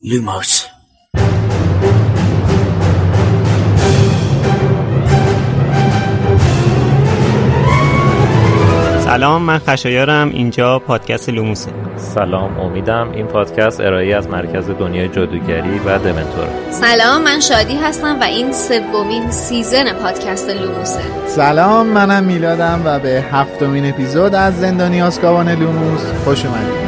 Lumos. سلام من خشایارم. اینجا پادکست لوموسه. سلام امیدم این پادکست ارائه از مرکز دنیای جادوگری و دمنتوره سلام من شادی هستم و این سومین season پادکست لوموسه. سلام منم میلادم و به هفتمین اپیزود از زندانی آزکابان لوموس خوش اومدید.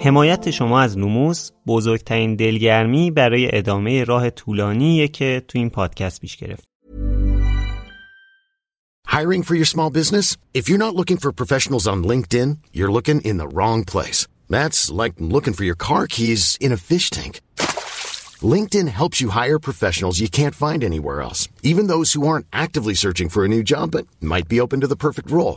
حمایت شما از لوموس بزرگترین دلگرمی برای ادامه راه طولانیه که تو این پادکست پیش گرفت. Hiring for your small business? If you're not looking for professionals on LinkedIn, you're looking in the wrong place. That's like looking for your car keys in a fish tank. LinkedIn helps you hire professionals you can't find anywhere else, even those who aren't actively searching for a new job but might be open to the perfect role.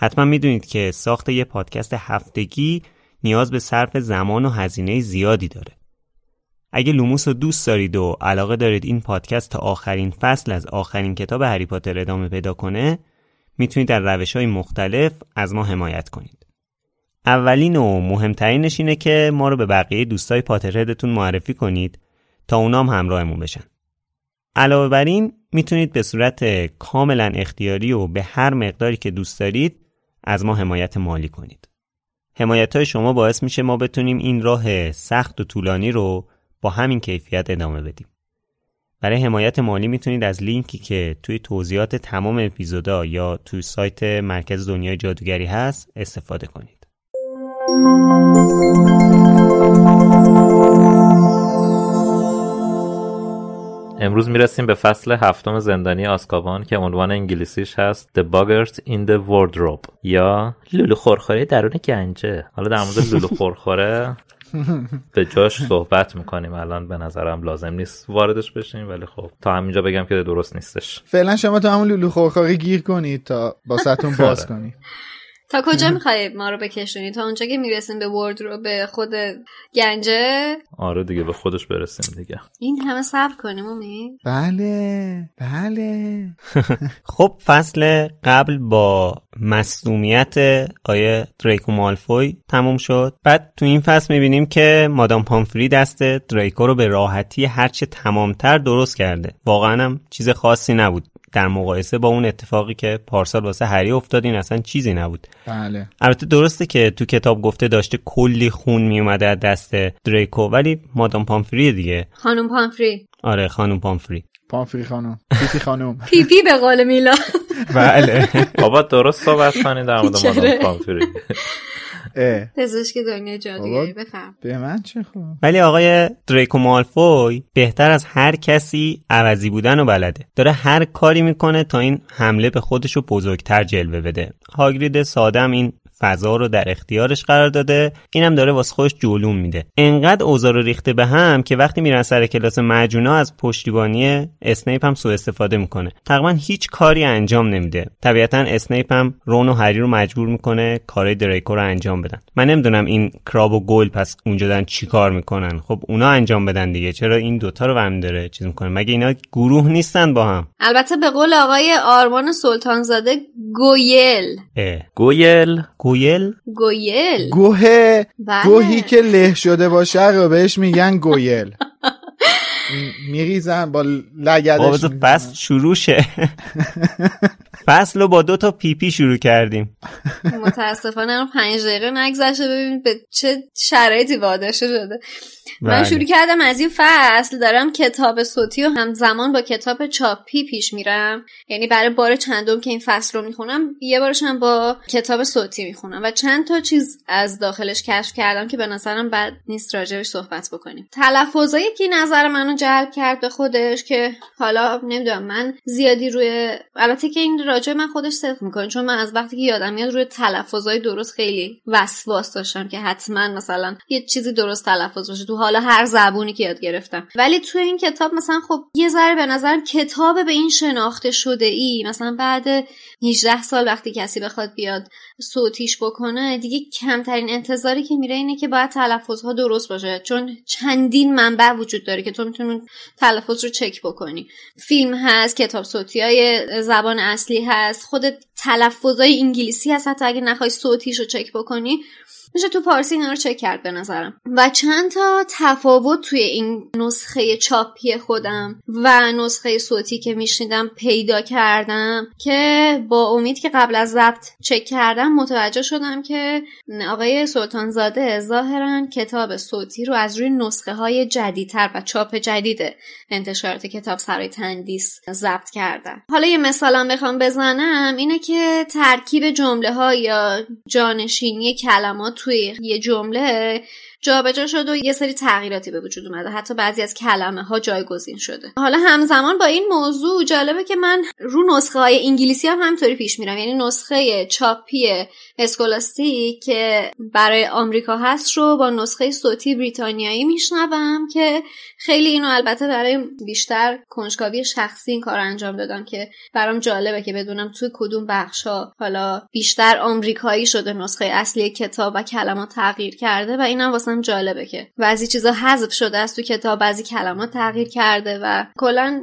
حتما می‌دونید که ساخت یه پادکست هفتگی نیاز به صرف زمان و هزینه زیادی داره. اگه لوموس رو دوست دارید و علاقه دارید این پادکست تا آخرین فصل از آخرین کتاب هری پاتر ادامه پیدا کنه می‌تونید در روش های مختلف از ما حمایت کنید. اولین و مهمترینش اینه که ما رو به بقیه دوستای پاترهدتون معرفی کنید تا اونام همراهمون بشن. علاوه بر این می‌تونید به صورت کاملا اختیاری و به هر مقداری که دوست دارید از ما حمایت مالی کنید. حمایت های شما باعث میشه ما بتونیم این راه سخت و طولانی رو با همین کیفیت ادامه بدیم. برای حمایت مالی می‌تونید از لینکی که توی توضیحات تمام اپیزودا یا توی سایت مرکز دنیای جادوگری هست استفاده کنید. امروز می‌رسیم به فصل هفتم زندانی آسکابان که عنوان انگلیسیش هست The Buggers in the Wardrobe یا لولو خورخوره درون گنجه. حالا در مورد لولو خورخوره به جاش صحبت می‌کنیم. الان به نظرم لازم نیست واردش بشیم ولی خب تا همینجا بگم که درست نیستش. فعلا شما تو همون لولو خورخوری گیر کنید تا با ستون باز کنید. تا کجا می‌خوای ما رو بکشونی؟ تا اونجا که می‌رسیم به ورد رو به خود گنجه؟ آره دیگه به خودش برسیم دیگه. این همه صبر کنیم امید بله بله. خب فصل قبل با مصدومیت آیه دریکو مالفوی تموم شد. بعد تو این فصل می‌بینیم که مادام پامفری دست دریکو رو به راحتی هرچه تمامتر درست کرده. واقعا هم چیز خاصی نبود. در مقایسه با اون اتفاقی که پارسال واسه هری افتاد این اصلا چیزی نبود. بله. البته درسته که تو کتاب گفته داشته کلی خون میومده از دست دریکو ولی مادام پامفری دیگه. خانم پامفری. آره خانم پامفری. پامفری خانم. پیپی خانم. پیپی به قول میلا بله. بابا درست صحبت کنید در مورد؟ مادام پامفری. پزشک دنیا جادوگری بفهم. به من چه خوب؟ ولی آقای دریکو مالفوی بهتر از هر کسی عوضی بودن و بلده. داره هر کاری می‌کنه تا این حمله به خودش رو بزرگتر جلوه بده. هاگرید ساده هم این فضا رو در اختیارش قرار داده. اینم داره واسه خودش جولون میده. انقدر اوضاع رو ریخته به هم که وقتی میرن سر کلاس معجونا از پشتیبانی اسنیپ هم سوء استفاده می‌کنه. تقریبا هیچ کاری انجام نمیده. طبیعتا اسنیپ هم رون و هری رو مجبور می‌کنه کارهای دریکو رو انجام بدن. من نمی‌دونم این کراب و گویل پس اونجا دارن چی کار می‌کنن. خب اونا انجام بدن دیگه. چرا این دوتا رو هم داره چیز می‌کنه؟ مگه اینا گروه نیستن با هم؟ البته به قول آقای آرمان سلطانزاده گویل. اه. گویل. گویل گویل گوه بله. گوهی که له شده باشه رو بهش میگن گویل میریزن با لگدش. فصل شروع شه فصل رو با دو تا پیپی شروع کردیم. متاسفانه پنج دقیقه نگذشته ببینید به چه شرایطی واداشته شده. من بله. شروع کردم از این فصل دارم کتاب صوتی و همزمان با کتاب چاپی پیش میرم. یعنی برای بار چندم که این فصل رو می‌خونم یه بارش هم با کتاب صوتی می‌خونم و چند تا چیز از داخلش کشف کردم که به نظرم بد نیست راجبش صحبت بکنیم. تلفظایی که نظر منو جلب کرد به خودش که حالا نمی‌دونم من زیادی روی البته که این راجع من خودش صدق می‌کنه. چون من از وقتی که یادم میاد روی تلفظای درست خیلی وسواس داشتم که حتما مثلا یه چیزی درست تلفظ باشه تو حالا هر زبونی که یاد گرفتم. ولی تو این کتاب مثلا خب یه ذره به نظرم کتاب به این شناخته شده ای. مثلا بعد 18 سال وقتی کسی بخواد بیاد صوتیش بکنه دیگه کمترین انتظاری که میره اینه که باید تلفظها درست باشه چون چندین منبع وجود داره که تو می‌تونی تلفظ رو چک بکنی. فیلم هست کتاب صوتی های زبان اصلی هست خود تلفظهای انگلیسی هست حتی اگه نخوای صوتیش رو چک بکنی میشه تو فارسی اینا رو چک کرد به نظرم. و چند تا تفاوت توی این نسخه چاپی خودم و نسخه صوتی که میشنیدم پیدا کردم که با امید که قبل از ضبط چک کردم متوجه شدم که آقای سلطانزاده ظاهرا کتاب صوتی رو از روی نسخه های جدیدتر و چاپ جدید انتشارات کتاب سرای تندیس ضبط کردن. حالا یه مثالم بخوام بزنم اینه که ترکیب جمله ها یا جانشینی کلمات توی یه جمله جابجا شده و یه سری تغییراتی به وجود اومده. حتی بعضی از کلمه ها جایگزین شده. حالا همزمان با این موضوع جالبه که من رو نسخه های انگلیسی هم همطوری پیش میرم. یعنی نسخه چاپی اسکولاستیک که برای آمریکا هست رو با نسخه صوتی بریتانیایی میشنوم که خیلی اینو البته برای بیشتر کنجکاوی شخصی این کار انجام دادم که برام جالبه که بدونم توی کدوم بخشا حالا بیشتر آمریکایی شده نسخه اصلی کتاب و کلمات تغییر کرده و اینم واسم جالبه که بعضی چیزا حذف شده از تو کتاب بعضی کلمات تغییر کرده و کلا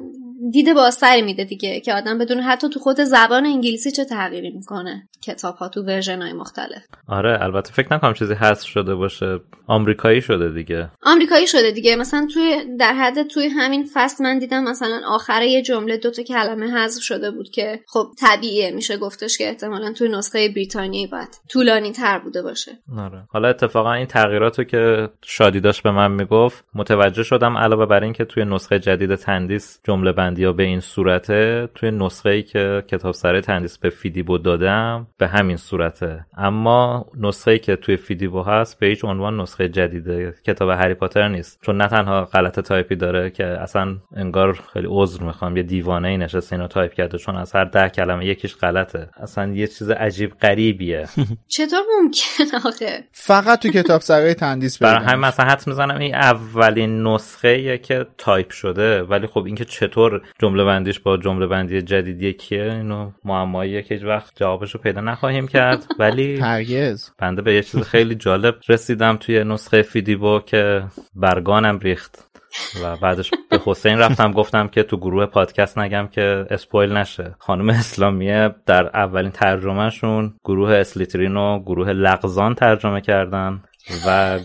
دید بازتری میده دیگه که آدم بدونه حتی تو خود زبان انگلیسی چه تغییری می‌کنه. کتاب ها تو ورژن های مختلف. آره البته فکر نکنم چیزی حذف شده باشه. آمریکایی شده دیگه. آمریکایی شده دیگه. مثلا توی در حد توی همین فصل من دیدم مثلا آخر یه جمله دوتا کلمه حذف شده بود که خب طبیعیه میشه گفتش که احتمالا توی نسخه بریتانیایی باید طولانی تر بوده باشه. آره. حالا اتفاقا این تغییراتو که شادی داشت به من می‌گفت متوجه شدم علاوه بر اینکه توی نسخه جدید تندیس جمله بندی ها به این صورته توی نسخه ای که کتاب سرای تندیس به فیدیبو دادم به همین صورته. اما نسخه ای که توی فیدیبو هست به هیچ عنوان نسخه جدید کتاب هری پاتر نیست. چون نه تنها غلط تایپی داره که اصلا انگار خیلی عذر می‌خوام یه دیوانه ای نشسته اینو تایپ کرده چون از هر ده کلمه یکیش غلطه. اصلا یه چیز عجیب غریبیه. چطور ممکن آخه؟ فقط تو کتاب سرای تندیس برای همین مثلا حدس می‌زنم این اولین نسخه که تایپ شده. ولی خب اینکه چطور جمله بندیش با جمله بندی جدید یکیه اینو معماییه که هیچ وقت جوابشو پیدا نخواهیم کرد. ولی هرگز. بنده به یه چیز خیلی جالب رسیدم توی نسخه فیدیبو که برگام ریخت و بعدش به حسین رفتم گفتم که تو گروه پادکست نگم که اسپویل نشه. خانم اسلامیه در اولین ترجمهشون گروه اسلیترین و گروه لغزان ترجمه کردن و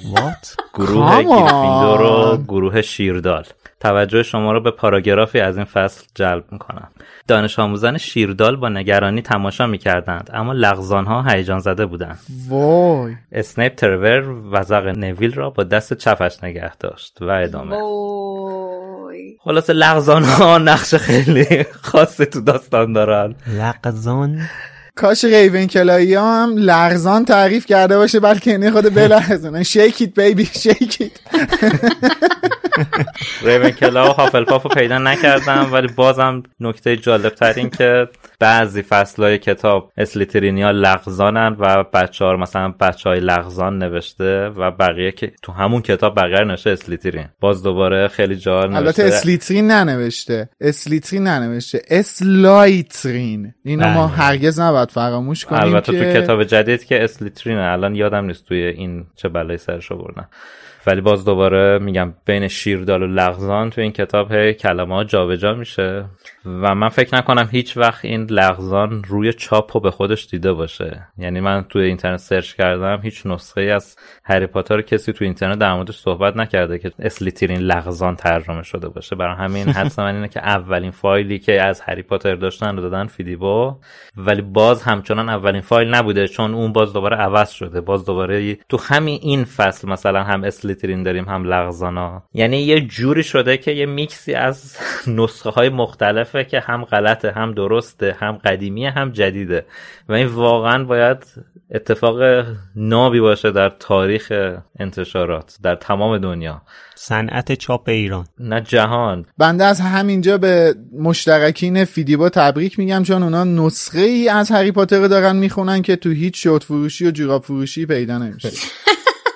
گروه Come on. گریفیندور و گروه شیردال. توجه شما رو به پاراگرافی از این فصل جلب می‌کنم. دانش آموزان شیردال با نگرانی تماشا می‌کردند اما لغزان ها هیجان زده بودند. وای. اسنیپ ترور وزق نویل را با دست چپش نگه داشت و ادامه وای. بگی خلاصه لغزان ها نقش خیلی خاصی تو داستان دارن. لغزان. کاش ریون کلایی ها هم لرزان تعریف کرده باشه بلکه اینه خود بلرزونه شیکیت بیبی شیکیت ریون کلا و هافلپاف رو پیدا نکردم ولی بازم نکته جالب تر این که بعضی فصل کتاب اسلیترینیا لغزانن و بچه ها مثلا بچه های لغزان نوشته و بقیه که تو همون کتاب بقیه نوشته اسلیترین. باز دوباره خیلی جا البته نوشته. اسلیترین ننوشته. اسلیترین ننوشته. اسلایترین. اینو ما. هرگز نباید فراموش کنیم البته که تو کتاب جدید که اسلیترینه. الان یادم نیست توی این چه بلایی سرش بردن. ولی باز دوباره میگم بین شیردال و لغزان تو این کتاب هی کلمه ها جابجا میشه. و من فکر نکنم هیچ وقت این لغزان روی چاپ رو به خودش دیده باشه. یعنی من توی اینترنت search کردم هیچ نسخه از هری پاتر رو کسی تو اینترنت در موردش صحبت نکرده که اسلیترین لغزان ترجمه شده باشه. برای همین حدس من اینه که اولین فایلی که از هری پاتر داشتن رو دادن فیدیبو. ولی باز همچنان اولین فایل نبوده چون اون باز دوباره عوض شده. باز دوباره تو همین این فصل مثلا هم اسلیترین داریم هم لغزانا. یعنی یه جوری شده که یه میکسی از نسخه های مختلفه که هم غلطه هم درسته هم قدیمیه هم جدیده. و این واقعا باید اتفاق نابی باشه در تاریخ انتشارات در تمام دنیا. صنعت چاپ ایران. نه جهان. بنده از همینجا به مشترکین فیدیبا تبریک میگم چون اونا نسخه ای از هری پاتر رو دارن می‌خونن که تو هیچ شورت فروشی و جوراب فروشی پیدا نمیشه.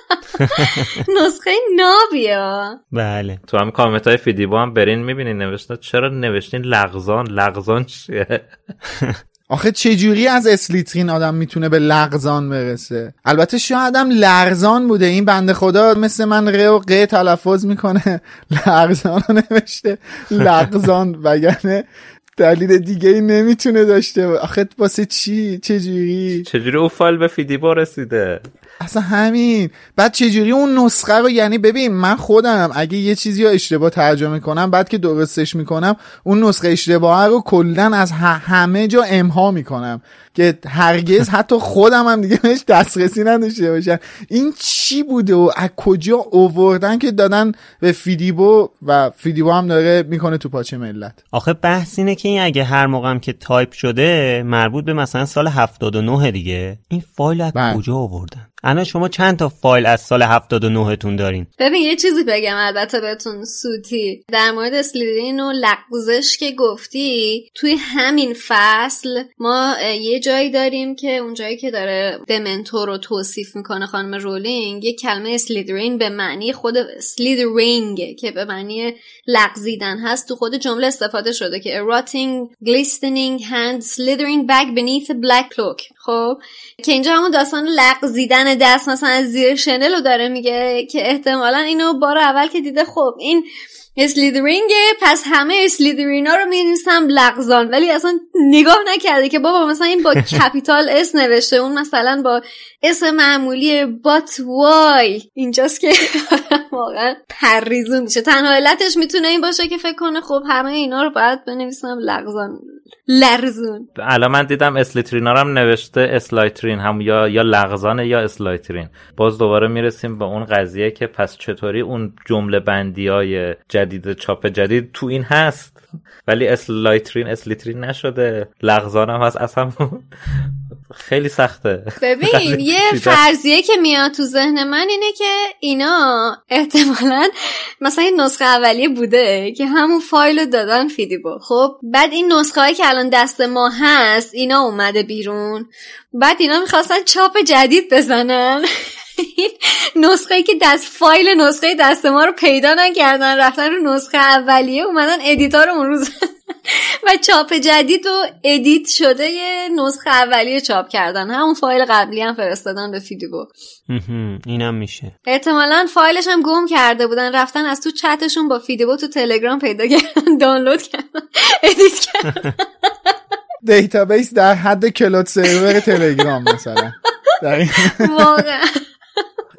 نسخه نابیه. بله. تو هم کامنت های فیدیبو هم برین می‌بینین نوشته چرا نوشتین لغزان؟ لغزان چیه؟ آخه چجوری از اسلیترین آدم می‌تونه به لغزان برسه؟ البته شاید هم لرزان بوده. این بنده خدا مثل من ر و ق تلفظ می‌کنه. لغزان رو نوشته. لغزان. وگرنه دلیل دیگه ای نمی‌تونه داشته. آخه واسه چی؟ چجوری چجوری او فایل به فیدیبو رسیده؟ اصلا همین. بعد چجوری اون نسخه رو یعنی ببین من خودم اگه یه چیزی رو اشتباه ترجمه کنم بعد که درستش می‌کنم اون نسخه اشتباه رو کلا از همه جا امحا می‌کنم. که هرگز حتی خودم هم دیگه بهش دسترسی نداشته باشم. این چی بوده و از کجا اووردن که دادن به فیدیبو و فیدیبو هم داره می‌کنه تو پاچه ملت؟ آخه بحث اینه که این اگه هر موقع هم که تایپ شده مربوط به مثلا سال 79 دیگه این فایل از بله. کجا آوردن؟ الان شما چند تا فایل از سال 79 تون دارین؟ ببین یه چیزی بگم البته بهتون سوتی. در مورد اسلیدرین و لغزش که گفتی توی همین فصل ما یه جایی داریم که اون جایی که داره دمنتور رو توصیف می‌کنه خانم رولینگ یه کلمه slithering به معنی خود slithering که به معنی لغزیدن هست تو خود جمله استفاده شده که rotting glistening hand slithering back beneath black cloak. خب که اینجا همون داستان لغزیدن دست مثلا از زیر شنل رو داره میگه که احتمالا اینو بار اول که دیده خب این slithering ه. پس همه اسلیدرینا رو می‌نویسم لغزان. ولی اصلا نگاه نکرده که بابا مثلا این با capital S نوشته. اون مثلا با اسم معمولی but why اینجاست که واقعا پریزون میشه. تنها علتش می‌تونه این باشه که فکر کنه خب همه اینا رو باید بنویسم لغزان. لغزون. الان من دیدم اسلیترینا رو هم نوشته اسلایترین هم یا یا لغزانه یا اسلایترین. باز دوباره می‌رسیم به اون قضیه که پس چطوری اون جمله بندی های جدید چاپ جدید تو این هست. ولی اسلایترین اسلیترین نشده. لغزان هم هست. اصلا خیلی سخته. ببین یه فرضیه که میاد تو ذهن من اینه که اینا احتمالا مثلا این نسخه اولیه بوده که همون فایل رو دادن فیدیبو. خب بعد این نسخه هایی که الان دست ما هست اینا اومده بیرون. بعد اینا می‌خواستن چاپ جدید بزنن. این نسخه که دست فایل نسخه دست ما رو پیدا نکردن رفتن رو نسخه اولیه اومدن edit ا رو اون زدن و چاپ جدید و edit شده یه نسخه اولیه چاپ کردن. همون فایل قبلی هم فرستادن به فیدیبو. اینم میشه. احتمالا فایلش هم گم کرده بودن. رفتن از تو چتشون با فیدیبو تو تلگرام پیدا کردن. دانلود کردن. edit کردن. database در حد cloud server تلگرام مثلا. واقعا.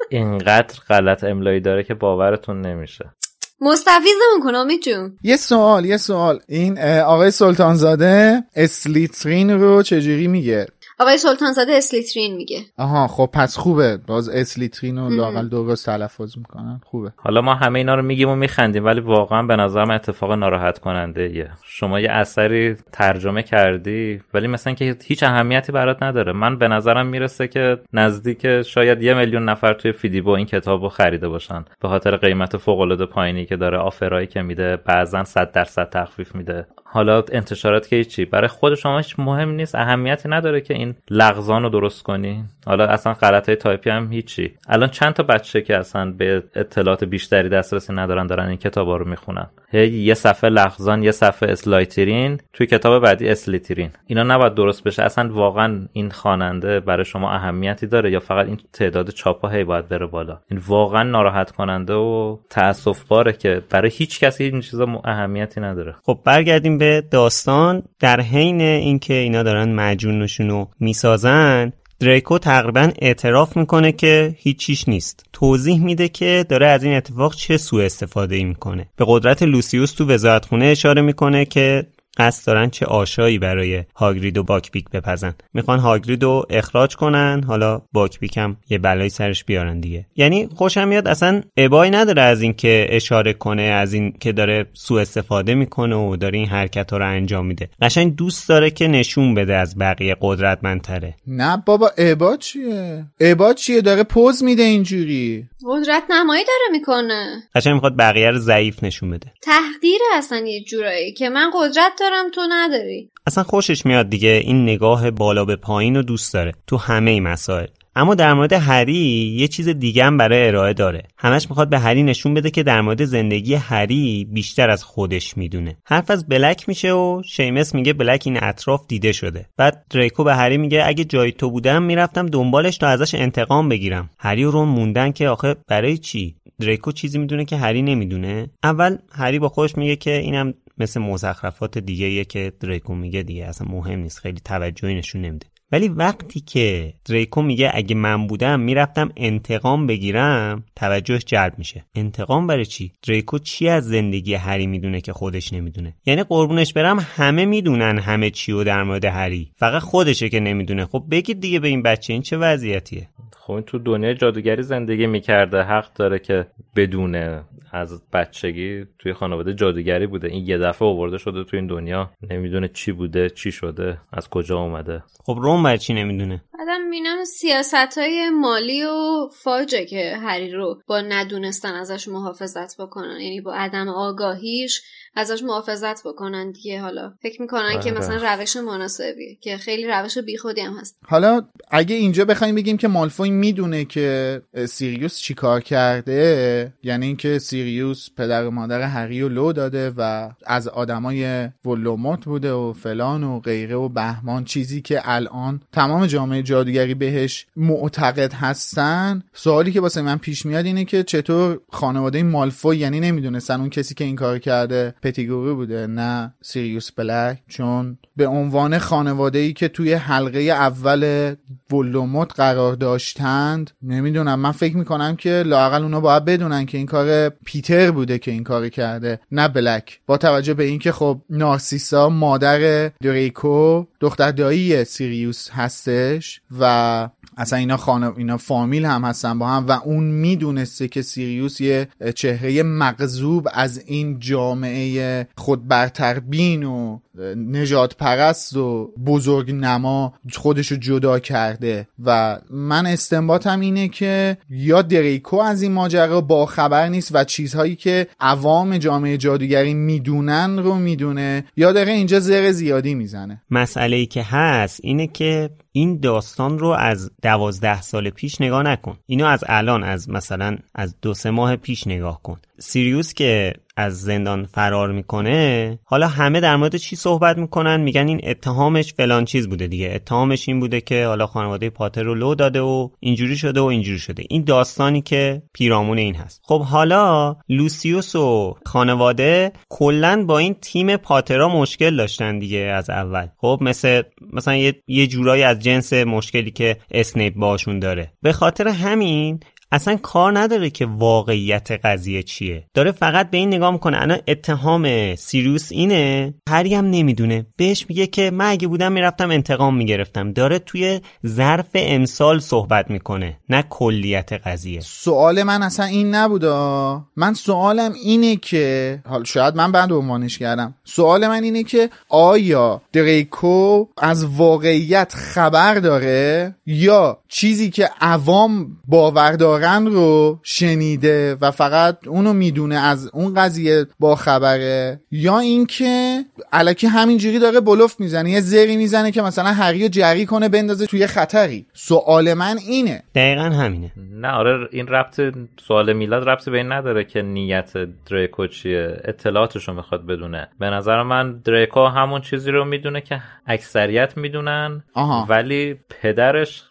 اینقدر غلط املایی داره که باورتون نمیشه. مستفیضمون کن امید یه سوال یه سوال. این آقای سلطانزاده اسلیترین رو چجوری میگه؟ آقای سلطان زاده اسلیترین میگه. آها خب پس خوبه. باز اسلیترین رو لاقل درست تلفظ می‌کنن. خوبه. حالا ما همه اینا رو میگیم و میخندیم ولی واقعا به نظرم اتفاق ناراحت کننده ایه. شما یه اثری ترجمه کردی ولی مثلا که هیچ اهمیتی برات نداره. من به نظرم می‌رسه که نزدیک شاید یه میلیون نفر توی فیدیبو این کتاب رو خریده باشن. به خاطر قیمت فوق العاده پایینی که داره offer ایی که میده بعضا 100 درصد تخفیف میده. حالا انتشارات که چی برای خود شما هیچ مهم نیست اهمیتی نداره که این لغزان رو درست کنی. حالا اصلا غلط تایپی هم هیچی. الان چند تا بچه که اصلا به اطلاعات بیشتری دسترسی ندارن دارن این کتابا رو می‌خونن. هی یه صفحه لغزان یه صفحه اسلایترین توی کتاب بعدی اسلیترین. اینا نباید درست بشه. اصلا واقعا این خواننده برای شما اهمیتی داره یا فقط این تعداد چاپا هی باید بره بالا؟ این واقعا ناراحت کننده و تاسف باره که برای هیچ کسی این چیزا اهمیتی نداره. خب برگردیم به داستان. در حین اینکه اینا دارن مجونشون رو می‌سازن دریکو تقریبا اعتراف می‌کنه که هیچیش نیست. توضیح میده که داره از این اتفاق چه سوء استفاده ای می‌کنه. به قدرت لوسیوس تو وزارتخونه اشاره می‌کنه که قصد دارن چه آشایی برای هاگرید و باکپیک بپزن. می‌خوان هاگرید رو اخراج کنن حالا باکپیک هم یه بلایی سرش بیارن دیگه. یعنی خوشم میاد اصلا ابایی نداره از این که اشاره کنه از این که داره سوء استفاده می‌کنه و داره این حرکت ها رو انجام میده. قشنگ دوست داره که نشون بده از بقیه قدرتمندتره. نه بابا ابا چیه؟ ابا چیه؟ داره پوز میده اینجوری. قدرت نمایی داره می‌کنه. قشنگ می‌خواد بقیه رو ضعیف نشون بده. تحقیر اصلا یه جورایی که من قدرت دارم تو نداری. اصلا خوشش میاد دیگه این نگاه بالا به پایین رو دوست داره تو همه مسائل. اما در مورد هری یه چیز دیگه هم برای ارائه داره. همش می‌خواد به هری نشون بده که در مورد زندگی هری بیشتر از خودش می‌دونه. حرف از بلک میشه و شیمس میگه بلک این اطراف دیده شده. بعد دریکو به هری میگه اگه جای تو بودم می‌رفتم دنبالش تا ازش انتقام بگیرم. هری و رون موندن که آخه برای چی؟ دریکو چیزی می‌دونه که هری نمی‌دونه. اول هری با خودش میگه که اینم مثل مزخرفات دیگه که دریکو میگه دیگه اصلا مهم نیست. خیلی توجهی نشون نمیده. ولی وقتی که دریکو میگه اگه من بودم می‌رفتم انتقام بگیرم توجهش جلب میشه. انتقام برای چی؟ دریکو چی از زندگی هری می‌دونه که خودش نمی‌دونه؟ یعنی قربونش برم همه می‌دونن همه چی و در مورد هری. فقط خودشه که نمی‌دونه. خب بگید دیگه به این بچه این چه وضعیتیه؟ خب این تو دنیای جادوگری زندگی می‌کرده. حق داره که بدونه از بچگی توی خانواده جادوگری بوده. این یه دفعه آورده شده توی این دنیا. نمی‌دونه چی بوده چی شده از کجا اومده. خب روم بر چی نمی‌دونه؟ بعدم بینم سیاست های مالی و فاجه که هری رو با ندونستن ازش محافظت بکنن. یعنی با عدم آگاهیش ازش محافظت بکنن دیگه. حالا فکر می‌کنن که آره. مثلا روش مناسبیه که خیلی روش بیخودی هم هست. حالا اگه اینجا بخوایم بگیم که مالفوی می‌دونه که سیریوس چیکار کرده یعنی اینکه سیریوس پدر و مادر هری و لو داده و از آدمای ولوموت بوده و فلان و غیره و بهمان چیزی که الان تمام جامعه جادوگری بهش معتقد هستن. سوالی که واسه من پیش میاد اینه که چطور خانواده مالفوی یعنی نمی‌دونستن اون کسی که این کار کرده پتیگوری بوده نه سیریوس بلک چون به عنوان خانواده ای که توی حلقه اول ولوموت قرار داشتند نمی‌دونم من فکر می‌کنم که لاقل اونا باید بدونن که این کار پیتر بوده که این کار کرده نه بلک. با توجه به اینکه خب نارسیسا مادر دریکو دختر دایی سیریوس هستش و اصلا اینا خانه اینا فامیل هم هستن با هم و اون می‌دونسته که سیریوس یه چهره مغزوب از این جامعه خود برتربین و نجات پرست و بزرگ نما خودشو جدا کرده و من استنباطم اینه که یا دریکو از این ماجرا با خبر نیست و چیزهایی که عوام جامعه جادوگری می‌دونن رو می‌دونه یا داره اینجا زر زیادی می‌زنه. مسئله ای که هست اینه که این داستان رو از دوازده سال پیش نگاه نکن. اینو از الان از مثلا از دو سه ماه پیش نگاه کن. سیریوس که از زندان فرار می‌کنه حالا همه در مورد چی صحبت می‌کنن؟ میگن این اتهامش فلان چیز بوده دیگه. اتهامش این بوده که حالا خانواده پاتر رو لو داده و اینجوری شده و اینجوری شده. این داستانی که پیرامون این هست. خب حالا لوسیوس و خانواده کلا با این تیم پاترا مشکل داشتن دیگه از اول. خب مثل مثلا یه, یه جورایی از جنس مشکلی که اسنیپ باشون داره. به خاطر همین اصلا کار نداره که واقعیت قضیه چیه. داره فقط به این نگاه می‌کنه. الان اتهام سیریوس اینه. هری هم نمی‌دونه. بهش میگه که من اگه بودم می‌رفتم انتقام می‌گرفتم. داره توی ظرف امسال صحبت می‌کنه. نه کلیت قضیه. سوال من اصلا این نبودا من سوالم اینه که حال شاید من بعد عنوانش کردم. سوال من اینه که آیا دریکو از واقعیت خبر داره یا چیزی که عوام باور دارن رو شنیده و فقط اونو می‌دونه از اون قضیه با خبره یا اینکه الکی همینجوری داره بلوف می‌زنه یه زری می‌زنه که مثلا هری رو جری کنه بندازه توی خطری. سوال من اینه. دقیقا همینه. نه آره این ربط سوال میلاد ربط به این نداره که نیت دریکو چیه. اطلاعاتشو می‌خواد بدونه. به نظر من دریکو همون چیزی رو می‌دونه که اکثریت می‌دونن آها. ولی پدرش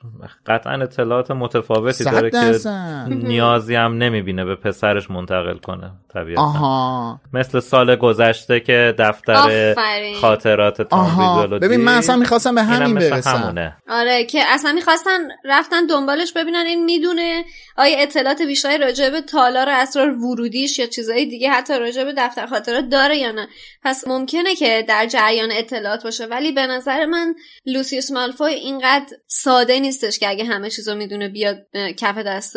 قطعا اطلاعات متفاوتی داره که. نیازی هم نمی‌بینه به پسرش منتقل کنه طبیعتا آها مثل سال گذشته که دفتر آفرین. خاطرات تام ببین من. اصلا می‌خواستم به همین برسم همونه. آره که اصلا می‌خواستن رفتن دنبالش ببینن این می‌دونه آیا اطلاعات بیشتری راجع به تالار اسرار ورودیش یا چیزهای دیگه حتی راجع به دفتر خاطرات داره یا نه پس ممکنه که در جریان اطلاعات باشه ولی به نظر من لوسیوس مالفوی اینقدر ساده نیستش که اگه همه چیزو می‌دونه بیاد کف دست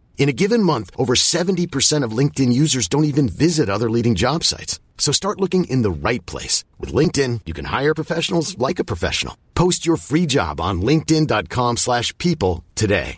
In a given month, over 70% of LinkedIn users don't even visit other leading job sites. So start looking in the right place. With LinkedIn, you can hire professionals like a professional. Post your free job on linkedin.com slash people today.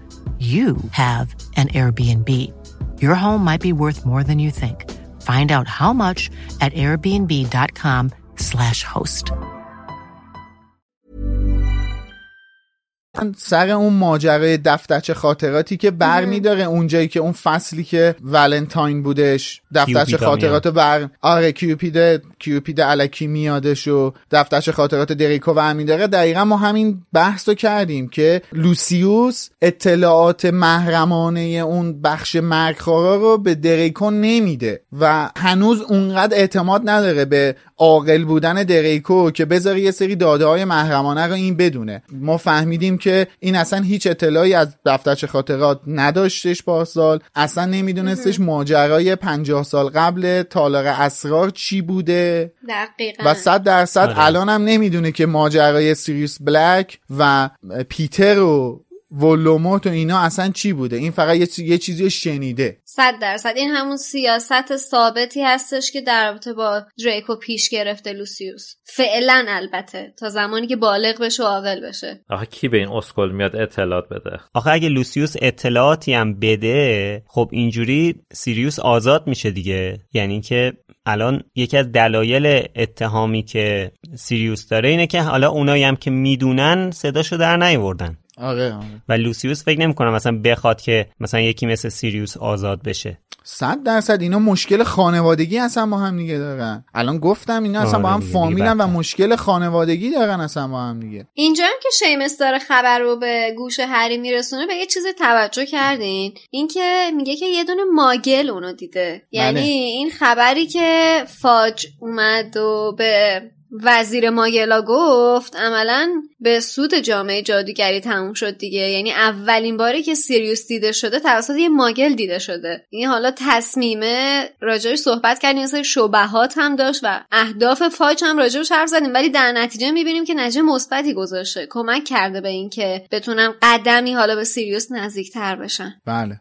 you have an Airbnb. Your home might be worth more than you think. Find out how much at airbnb.com/slash host. سر اون ماجرای دفترچه خاطراتی که بر میداره اونجایی که اون فصلی که ولنتاین بودش دفترچه خاطرات بر آره کیوپید کیوپید علکی میادش و دفترچه خاطرات دریکو ور داره دقیقا ما همین بحث رو کردیم که لوسیوس اطلاعات محرمانه اون بخش مرگخوارا رو به دریکو نمیده و هنوز اونقدر اعتماد نداره به عاقل بودن دریکو که بذاره یه سری داده های محرمانه رو این بدونه. ما فهمیدیم که این اصلا هیچ اطلاعی از دفترچه خاطرات نداشتش پارسال اصلا نمیدونستش ماجرای پنجاه سال قبل تالار اسرار چی بوده. دقیقا و صد درصد آره. الان هم نمی‌دونه که ماجرای سیریوس بلک و پیتر و ولوموت و اینا اصلا چی بوده؟ این فقط یه, چی- یه چیزی رو شنیده. صد درصد. این همون سیاست ثابتی هستش که در رابطه با دریکو پیش گرفته لوسیوس. فعلا البته. تا زمانی که بالغ بشه و عاقل بشه. آخه کی به این اسکل میاد اطلاعات بده؟ آخه اگه لوسیوس اطلاعاتی هم بده خب اینجوری سیریوس آزاد میشه دیگه. یعنی که الان یکی از دلایل اتهامی که سیریوس داره اینه که حالا اونایی هم که می‌دونن صداشو در نیاوردن. آره آره. و لوسیوس فکر نمی‌کنم مثلا بخواد که مثلا یکی مثل سیریوس آزاد بشه. صد درصد اینا مشکل خانوادگی اصلا با هم دیگه دارن. الان گفتم اینا اصلا آره با هم دیگه، فامیلن و. مشکل خانوادگی دارن اصلا با هم دیگه. اینجا هم که شیمس داره خبر رو به گوش هری میرسونه به یه چیزی توجه کردین؟ اینکه میگه که یه دونه ماگل اونو دیده. یعنی بله. این خبری که فاج اومد و به وزیر ماگلا گفت عملا به سود جامعه جادوگری تموم شد دیگه. یعنی اولین باری که سیریوس دیده شده توسط یه ماگل دیده شده. این حالا تصمیمه راجعش صحبت کردیم سری شبهات هم داشت و اهداف فاج هم راجعش حرف زدیم. ولی در نتیجه می‌بینیم که نتیجه مثبتی گذاشته. کمک کرده به اینکه بتونن قدمی حالا به سیریوس نزدیکتر بشن. بله.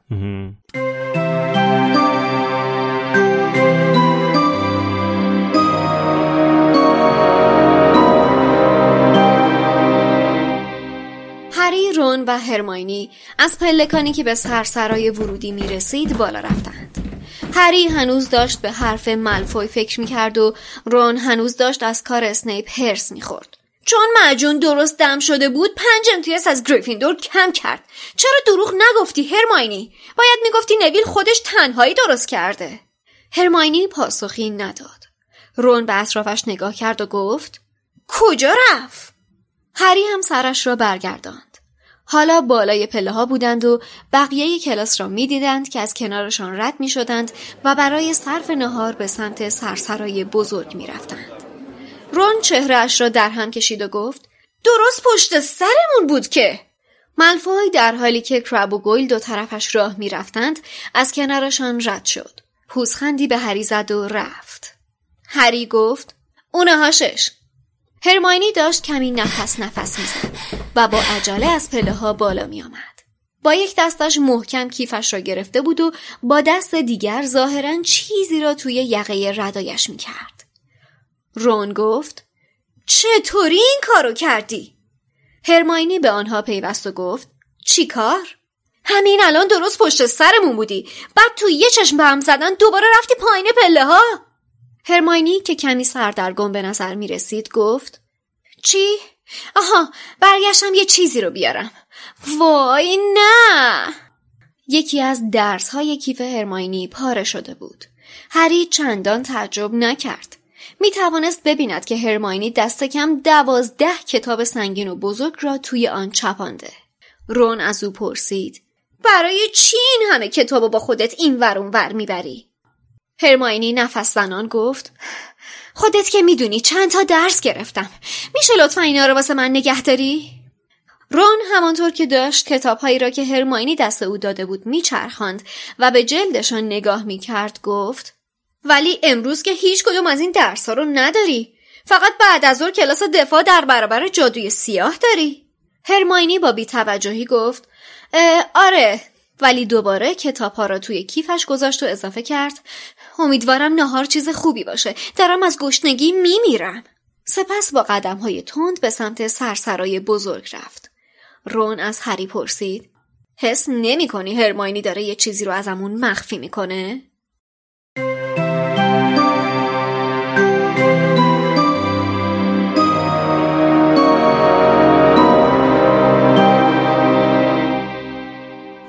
مهم. رون و هرماینی از پلکانی که به سرسرای ورودی می رسید بالا رفتند. هری هنوز داشت به حرف ملفوی فکر می کرد و رون هنوز داشت از کار اسنیپ هرس می خورد. چون معجون درست دم شده بود پنج امتیاز از گریفیندور کم کرد. چرا دروغ نگفتی هرماینی؟ باید می‌گفتی نویل خودش تنهایی درست کرده. هرماینی پاسخی نداد. رون به اطرافش نگاه کرد و گفت کجا رفت؟ هری هم سرش را برگرداند. حالا بالای پله ها بودند و بقیه کلاس را می‌دیدند که از کنارشان رد می شدند و برای صرف نهار به سمت سرسرای بزرگ می رفتند. رون چهرهش را در هم کشید و گفت درست پشت سرمون بود که ملفوی در حالی که کرب و گویل دو طرفش راه می رفتند از کنارشان رد شد. پوزخندی به هری زد و رفت. هری گفت اونها شش. هرماینی داشت کمی نفس نفس می‌زد و با عجله از پله ها بالا می آمد. با یک دستش محکم کیفش را گرفته بود و با دست دیگر ظاهرا چیزی را توی یقه ردایش می کرد. رون گفت چطوری این کارو کردی؟ هرماینی به آنها پیوست و گفت چی کار؟ همین الان درست پشت سرمون بودی بعد تو یه چشم به هم زدن دوباره رفتی پایین پله ها هرماینی که کمی سردرگم به نظر می رسید گفت چی؟ آها برگشتم یه چیزی رو بیارم وای نه یکی از درس های کیف هرماینی پاره شده بود هری چندان تعجب نکرد می توانست ببیند که هرماینی دست کم دوازده کتاب سنگین و بزرگ را توی آن چپانده. رون از او پرسید برای چی این همه کتاب با خودت این ور اون ور می‌بری؟ هرماینی نفس زنان گفت خودت که می‌دونی چند تا درس گرفتم. میشه لطفا اینا رو واسه من نگه داری؟ رون همانطور که داشت کتابهایی را که هرماینی دست او داده بود میچرخاند و به جلدشان نگاه می‌کرد گفت ولی امروز که هیچ کدوم از این درس ها رو نداری. فقط بعد از ظهر کلاس دفاع در برابر جادوی سیاه داری. هرماینی با بیتوجهی گفت آره ولی دوباره کتاب ها را توی کیفش گذاشت و اضافه کرد. امیدوارم نهار چیز خوبی باشه. دارم از گشنگی میمیرم. سپس با قدم های تند به سمت سرسرای بزرگ رفت. رون از هری پرسید حس نمی کنی هرماینی داره یه چیزی رو ازمون مخفی می‌کنه؟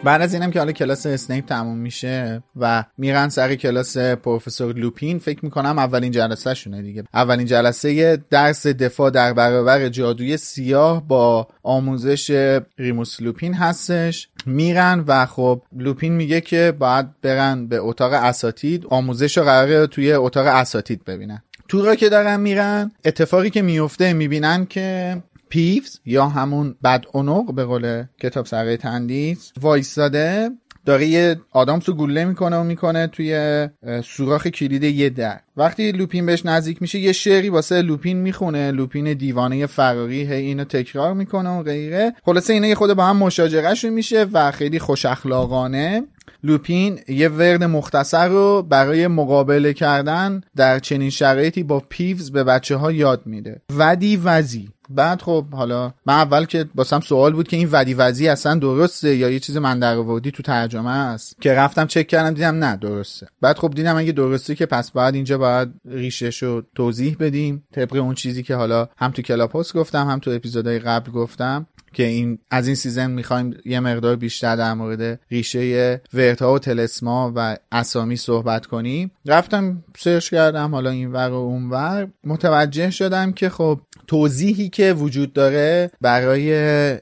بعد از اینم که حالا کلاس اسنیپ تموم میشه و میرن سر کلاس پروفسور لوپین فکر می‌کنم اولین جلسه شونه دیگه. اولین جلسه درس دفاع در برابر جادوی سیاه با آموزش ریموس لوپین هستش. میرن و خب لوپین میگه که باید برن به اتاق اساتید آموزش رو قراره توی اتاق اساتید ببینن. تو راه که دارن میرن اتفاقی که میفته می‌بینن که پیفز یا همون بد عنق به قول کتابسرای تندیس وایستاده داره یه آدامس رو گوله می‌کنه و می‌کنه توی سوراخ کلید یه در. وقتی لوپین بهش نزدیک میشه یه شعری واسه لوپین می‌خونه لوپین دیوانه فراری هی اینو تکرار می‌کنه و غیره. خلاصه اینا یه خرده با هم مشاجرهشون میشه و خیلی خوش اخلاقانه. لوپین یه ورد مختصر رو برای مقابله کردن در چنین شرایطی با پیوز به بچه ها یاد میده. ودی وزی. بعد خب حالا من اول که واسم سوال بود که این ودی وزی اصلا درسته یا یه چیز من درآوردی تو ترجمه است؟ که رفتم چک کردم دیدم نه درسته. بعد خب دیدم اگه درسته که پس بعد اینجا باید ریشش رو توضیح بدیم. طبق اون چیزی که حالا هم تو کلاب‌هاوس گفتم هم تو اپیزودهای قبل گفتم که این از این season می‌خوایم یه مقدار بیشتر در مورد ریشه وردا و طلسما و اسامی صحبت کنیم. رفتم سرچ کردم حالا این ور و اون ور متوجه شدم که خب توضیحی که وجود داره برای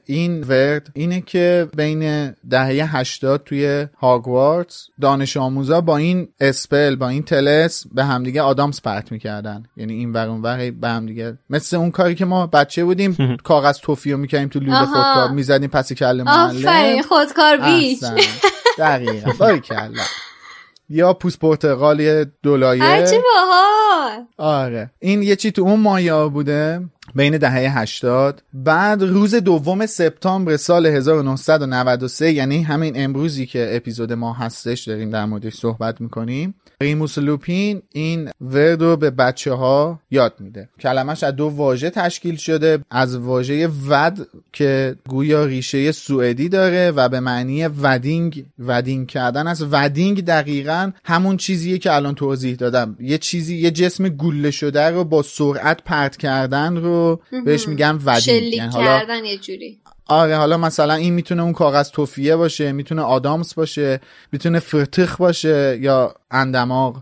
این ورد اینه که بین دهه 80 توی هاگوارتس دانش آموزا با این spell با این طلسم به همدیگه آدامس پرت می‌کردن. یعنی این ور اون ور به همدیگه. مثل اون کاری که ما بچه بودیم کاغذ تفی می‌کردیم تو لوله خودکار می‌زدیم پس کله معلم آفرین خودکار بیک. دقیقا. باریکلا. یا پوست پرتقالی دولایه چه باحال. آره. این یه چی تو اون مایا بوده؟ بین دهه 80 بعد روز دوم سپتامبر سال 1993 یعنی همین امروزی که اپیزود ما هستش داریم در موردش صحبت می‌کنیم. ریموس لوپین این ورد رو به بچه ها یاد میده. کلمش از دو واژه تشکیل شده از واژه wad که گویا ریشه سوئدی داره و به معنی wadding wadding کردن. از wadding دقیقا همون چیزیه که الان توضیح دادم. یه چیزی یه جسم گوله شده رو با سرعت پرت کردن رو بهش میگن ودینگ. شلیک یعنی حالا کردن یه جوری. آره حالا مثلا این می‌تونه اون کاغذ توفیه باشه می‌تونه آدامس باشه می‌تونه فرتخ باشه یا اندماغ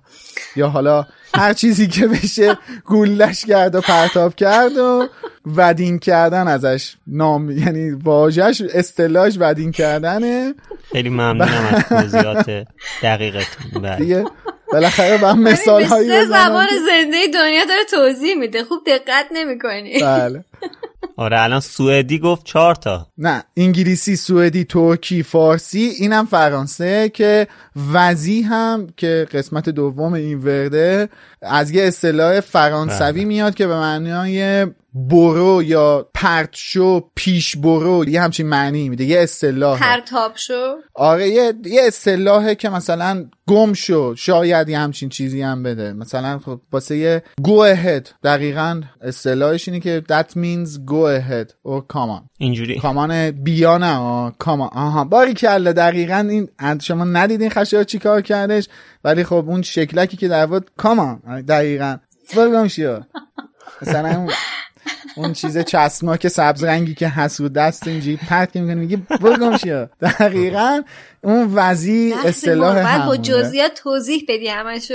یا حالا هر چیزی که بشه گولش کرد و پرتاب کرد و ودین کردن ازش. نام یعنی واژهش اصطلاحش ودین کردنه. خیلی ممنونم از توضیحات دقیقتون. بله. دیگه بالاخره من مثال هایی زبان زنده دنیا داره توضیح میده. خوب دقت نمی‌کنی. بله. آره الان سوئدی گفت چهار تا. نه انگلیسی سوئدی ترکی فارسی اینم فرانسه که وزی هم که قسمت دوم این ورده از یه اصطلاح فرانسوی بله. میاد که به معنای برو یا پرت شو پیش برو یه همچین معنی میده یه اصطلاح. پرتاب شو. آره یه یه اصطلاحه که مثلا گم شو شاید یه همچین چیزی هم بده. مثلا خب واسه یه go ahead دقیقا اصطلاحش اینه که that means go ahead or come on. اینجوری. کامان بیا نه کامان آها باری کله دقیقا این شما ندیدین خشایار چی کار کردش ولی خب اون شکلکی که در بود کامان دقیقا. برگم شیا مثلا اون چیز چسماک سبز رنگی که هست رو دست اینجوری پرت که می‌کنه میگه برگم شیا دقیقا اون وزی اصطلاح باید با. جزئیات توضیح بدی همشو.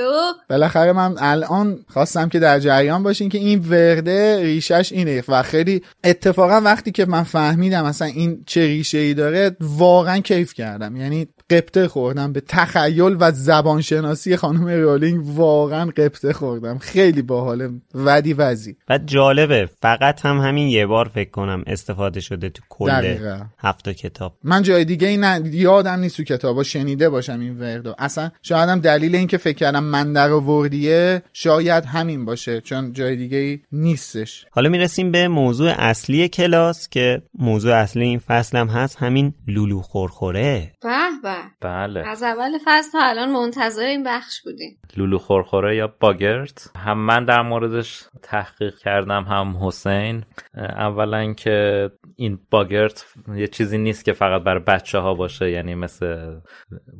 بالاخره من الان خواستم که در جریان باشین که این ورده ریشش اینه و خیلی اتفاقا وقتی که من فهمیدم مثلا این چه ریشه ای داره واقعا کیف کردم. یعنی قبطه خوردم به تخیل و زبانشناسی خانم رولینگ واقعا قبطه خوردم. خیلی باحاله ودی وزی بعد جالبه فقط هم همین یه بار فکر کنم استفاده شده تو کل. هفت کتاب. من جای دیگه ای نه یادم نیست تو کتابا شنیده باشم این وردو اصلا شاید هم دلیل اینکه فکر کردم من در آوردیه شاید همین باشه چون جای دیگه ای نیستش. حالا می‌رسیم به موضوع اصلی کلاس که موضوع اصلی این فصل هم هست همین لولو خورخوره. به به. بله. از اول فصل تا الان منتظر این بخش بودیم. لولو خورخوره یا باگرت. هم من در موردش تحقیق کردم هم حسین. اولا که این باگرت یه چیزی نیست که فقط برای بچه ها باشه یعنی مثل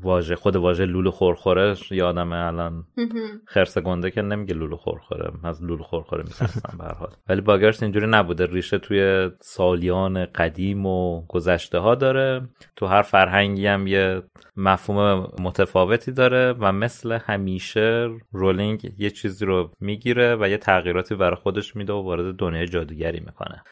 واژه خود واژه لولو خورخوره یادم الان خرس گنده که نمیگه لولو خورخوره از لولو خورخوره میترسم به حال. ولی باگرت اینجوری نبوده ریشه توی سالیان قدیم و گذشته ها داره. تو هر فرهنگی هم یه مفهوم متفاوتی داره و مثل همیشه رولینگ یه چیزی رو می‌گیره و یه تغییراتی برای خودش میده و وارد دنیای جادوگری می‌کنه.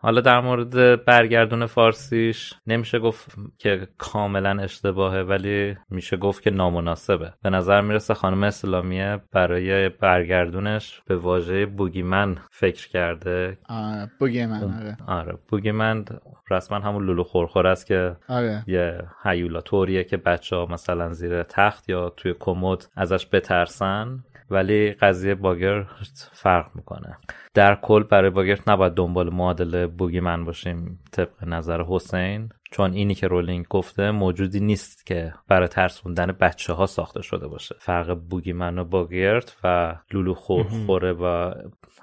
حالا در مورد برگردون فارسیش نمیشه گفت که کاملا اشتباهه ولی میشه گفت که نامناسبه. به نظر می‌رسه خانم اسلامیه برای برگردونش به واژه بوگیمن فکر کرده. آره بگه من آره. آره بوگیمن رسما همون لولو خورخور است که آره. یه هیولا طوریه که بچه ها مثلا زیر تخت یا توی کمد ازش بترسن ولی قضیه باگرت فرق می‌کنه. در کل برای باگرت نباید دنبال معادل بوگیمن باشیم طبق نظر حسین. چون اینی که رولینگ گفته موجودی نیست که برای ترسوندن بچه ها ساخته شده باشه. فرق بوگیمن و باگرت و لولو خورخوره و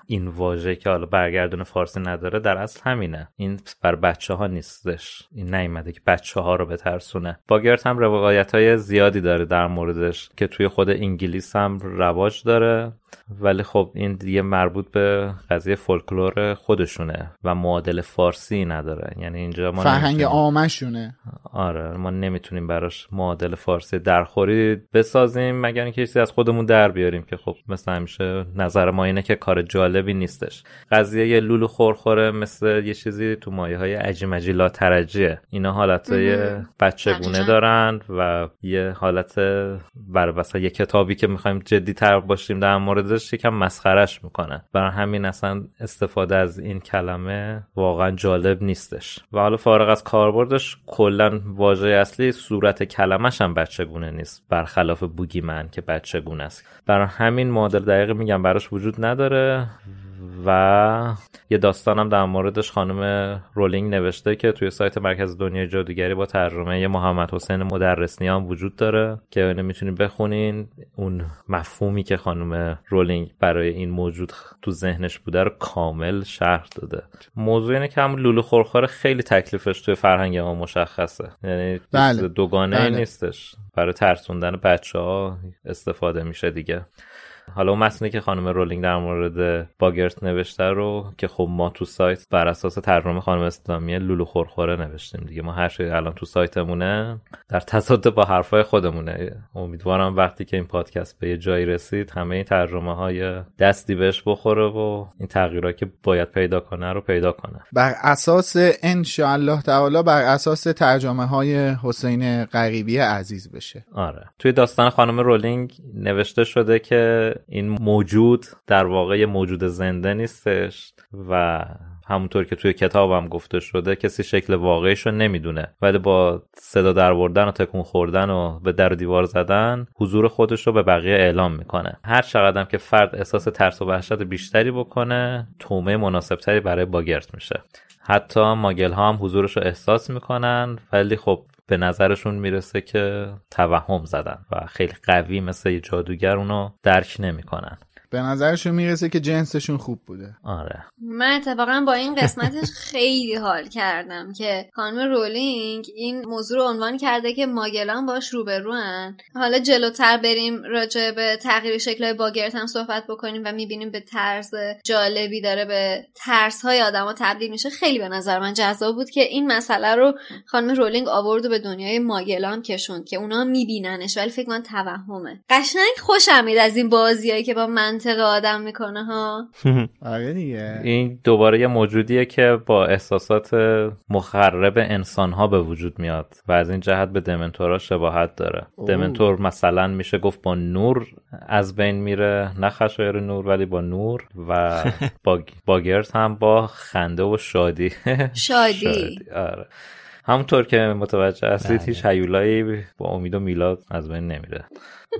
این واژه که حالا برگردون فارسی نداره در اصل همینه. این بر بچه ها نیستش. این نیومده که بچه ها رو بترسونه. باگرت هم روایت های زیادی داره در موردش که توی خود انگلیس هم رواج داره. ولی خب این دیگه مربوط به قضیه فولکلور خودشونه و معادل فارسی نداره. یعنی اینجا ما فرهنگ عامشونه آره ما نمی‌تونیم براش معادل فارسی درخوری بسازیم مگر اینکه چیزی از خودمون در بیاریم که خب مثل همیشه نظر ما اینه که کار جالبی نیستش. قضیه یه لولو خورخوره مثل یه چیزی تو مایه های عجیمجی لا ترجیه اینا حالت بچگونه دقیقاً. دارن و یه حالت بر یه کتابی که می‌خوایم جدی تر باشیم در موردش یکم مسخرش می‌کنه. برای همین اصلا استفاده از این کلمه واقعا جالب نیستش. و حالا فارغ از کاربردش کلا واژه اصلی صورت کلمش هم بچگونه نیست برخلاف بوگیمن که بچگونه است. برای همین معادل دقیق میگم براش وجود نداره. و یه داستانم در موردش خانم رولینگ نوشته که توی سایت مرکز دنیای جادوگری با ترجمه محمد حسین مدرسنی هم وجود داره که اینو می‌تونید بخونین. اون مفهومی که خانم رولینگ برای این موجود تو ذهنش بوده رو کامل شرح داده. موضوع اینه که هم لولو خورخوره خیلی تکلیفش توی فرهنگ ما مشخصه. یعنی بله. دوگانه بله. نیستش. برای ترسوندن بچه ها استفاده میشه دیگه. حالا اون متنی که خانم رولینگ در مورد باگرت نوشته رو که خب ما تو سایت بر اساس ترجمه خانم اسلامی لولو خورخوره نوشتیم دیگه. ما هر چی الان تو سایتمونه در تصادف با حرفای خودمونه. امیدوارم وقتی که این پادکست به یه جایی رسید همه این ترجمه های دستی بهش بخوره و این تغییرات که باید پیدا کنه رو پیدا کنه. بر اساس الله تعالی بر اساس ترجمه های حسین غریبی عزیز بشه. آره. توی داستان خانم رولینگ نوشته شده که این موجود در واقع موجود زنده نیستش و همونطور که توی کتابم گفته شده کسی شکل واقعیش رو نمی‌دونه. ولی با صدا در و تکون خوردن و به در دیوار زدن حضور خودش رو به بقیه اعلام می‌کنه. هر چقدر که فرد احساس ترس و وحشت بیشتری بکنه تومه مناسبتری برای باگرت میشه. حتی ماگل ها هم حضورش رو احساس می‌کنن ولی خب به نظرشون می‌رسه که توهم زدن و خیلی قوی مثل جادوگر اونو درک نمی‌کنن. به نظرشون می‌رسه که جنسشون خوب بوده. آره. من اتفاقا با این قسمتش خیلی حال کردم که خانم رولینگ این موضوع رو عنوان کرده که ماگلان باش روبروان حالا جلوتر بریم راجع به تغییر شکل باگرت هم صحبت بکنیم و می‌بینیم به طرز جالبی داره به ترس های آدما تبدیل میشه. خیلی به نظر من جذاب بود که این مسئله رو خانم رولینگ آورد و به دنیای ماگلان کشوند که اونا میبیننش. ولی فکر من توهمه. قشنگ خوشم میاد از این بازیایی که با من منطق آدم می‌کنه ها؟ آره دیگه. این دوباره یه موجودیه که با احساسات مخرب انسان ها به وجود میاد و از این جهت به دمنتورا شباهت داره. اوه. دمنتور مثلا میشه گفت با نور از بین میره نه خشایر نور ولی با نور و با باگرت هم با خنده و شادی. شادی, شادی. آره. همونطور که متوجه هستید بله. هیچ هیولایی با امید و میلاد از بین نمیره.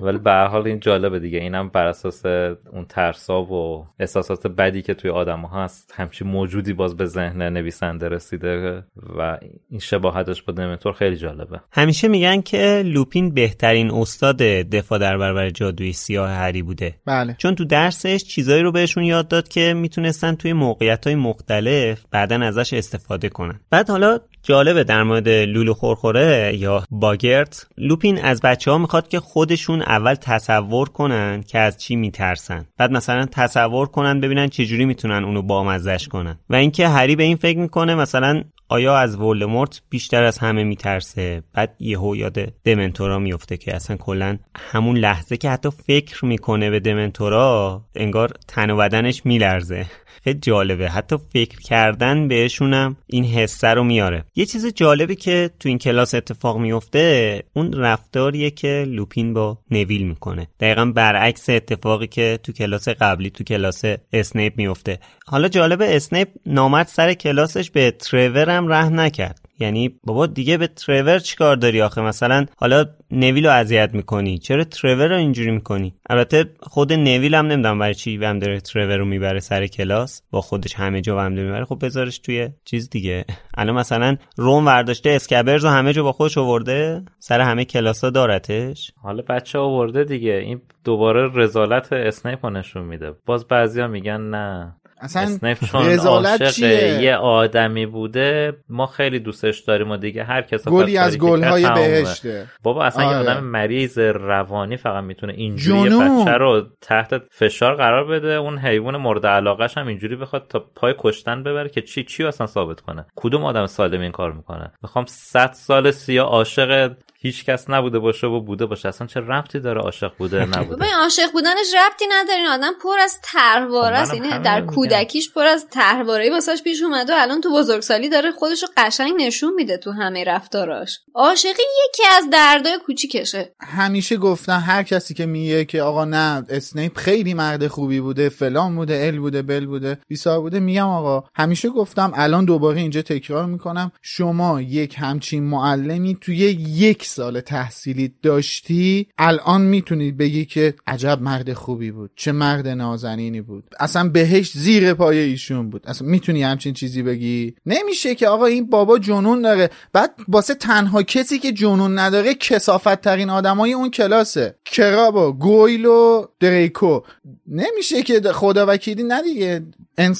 ولی به هر حال این جالبه دیگه. اینم بر اساس اون ترسا و احساسات بدی که توی آدم ها هست همچین موجودی باز به ذهن نویسنده رسیده و این شباهتش با دمنتور خیلی جالبه. همیشه میگن که لوپین بهترین استاد دفاع در برابر جادوی سیاه هری بوده. بله. چون تو درسش چیزایی رو بهشون یاد داد که می‌تونستن توی موقعیت های مختلف بعدا ازش استفاده کنن. بعد حالا جالبه در مورد لولو خورخوره یا باگرت. لوپین از بچه ها می‌خواد که خودشون اول تصور کنن که از چی میترسن. بعد مثلا تصور کنن ببینن چجوری می‌تونن اونو بامزش کنن. و اینکه هری به این فکر می‌کنه مثلا آیا از ولدمورت بیشتر از همه میترسه؟ بعد یهو یاد دمنتورا میفته که اصلا کلا همون لحظه که حتی فکر می‌کنه به دمنتورا انگار تن و بدنش میلرزه. خیلی جالبه. حتی فکر کردن بهشونم این حسه رو میاره. یه چیز جالبی که تو این کلاس اتفاق میفته اون رفتاریه که لوپین با نویل می‌کنه. دقیقا برعکس اتفاقی که تو کلاس قبلی تو کلاس اسنیپ میفته. حالا جالبه اسنیپ نامرد سر کلاسش به ترور هم رحم نکرد. یعنی بابا دیگه به ترور چیکار داری آخه؟ مثلا حالا نویل رو اذیت می‌کنی. چرا ترور رو اینجوری می‌کنی؟ البته خود نویل هم نمی‌دونم برای چی هم داره ترور رو می‌بره سر کلاس. با خودش همه جا هم داره می‌بره. خب بذارش توی چیز دیگه. الان مثلا رون ورداشته اسکبرز و همه جا با خودش آورده؟ سر همه کلاس ها دارتش؟ حالا بچه آورده دیگه. این دوباره رزالت اسنیپ نشون میده. باز بعضیا میگن نه. اصلا رزالت چیه؟ یه آدمی بوده ما خیلی دوستش داریم و دیگه هر کس گلی از گلهای بهشته بابا اصلا یه آره. آدم مریض روانی فقط می‌تونه اینجوری یه. بچه رو تحت فشار قرار بده اون حیوان مورد علاقش هم اینجوری بخواد تا پای کشتن ببره که چی چی اصلا ثابت کنه کدوم آدم سالم این کار می‌کنه می‌خوام 100 سال سیا عاشق هیچ کس نبوده باشه و بوده باشه. اصلا چه ربطی داره عاشق بوده نبوده؟ ببین عاشق بودنش ربطی نداره. این آدم پر از طرحواره است. خب منم یعنی همین در. کودکیش پر از طرحواره‌ای واسش پیش اومده و الان تو بزرگسالی داره خودش رو قشنگ نشون میده تو همه رفتاراش. عاشقی یکی از دردای کوچیکشه. همیشه گفتن هر کسی که میگه که آقا نه اسنیپ خیلی مرد خوبی بوده فلان بوده ال بوده بل بوده بیسار بوده میگم آقا همیشه گفتم الان دوباره اینجا تکرار می‌کنم. شما یک همچین معلمی توی یک سال تحصیلی داشتی الان می‌تونی بگی که عجب مرد خوبی بود چه مرد نازنینی بود. اصلا بهش زیر پای ایشون بود. اصلا می‌تونی همچین چیزی بگی؟ نمیشه که آقا این بابا جنون داره. بعد واسه تنها کسی که جنون نداره کسافت ترین آدمای اون کلاسه. کرابا گویل و دریکو. نمیشه که خدا وکیلی نه دیگه.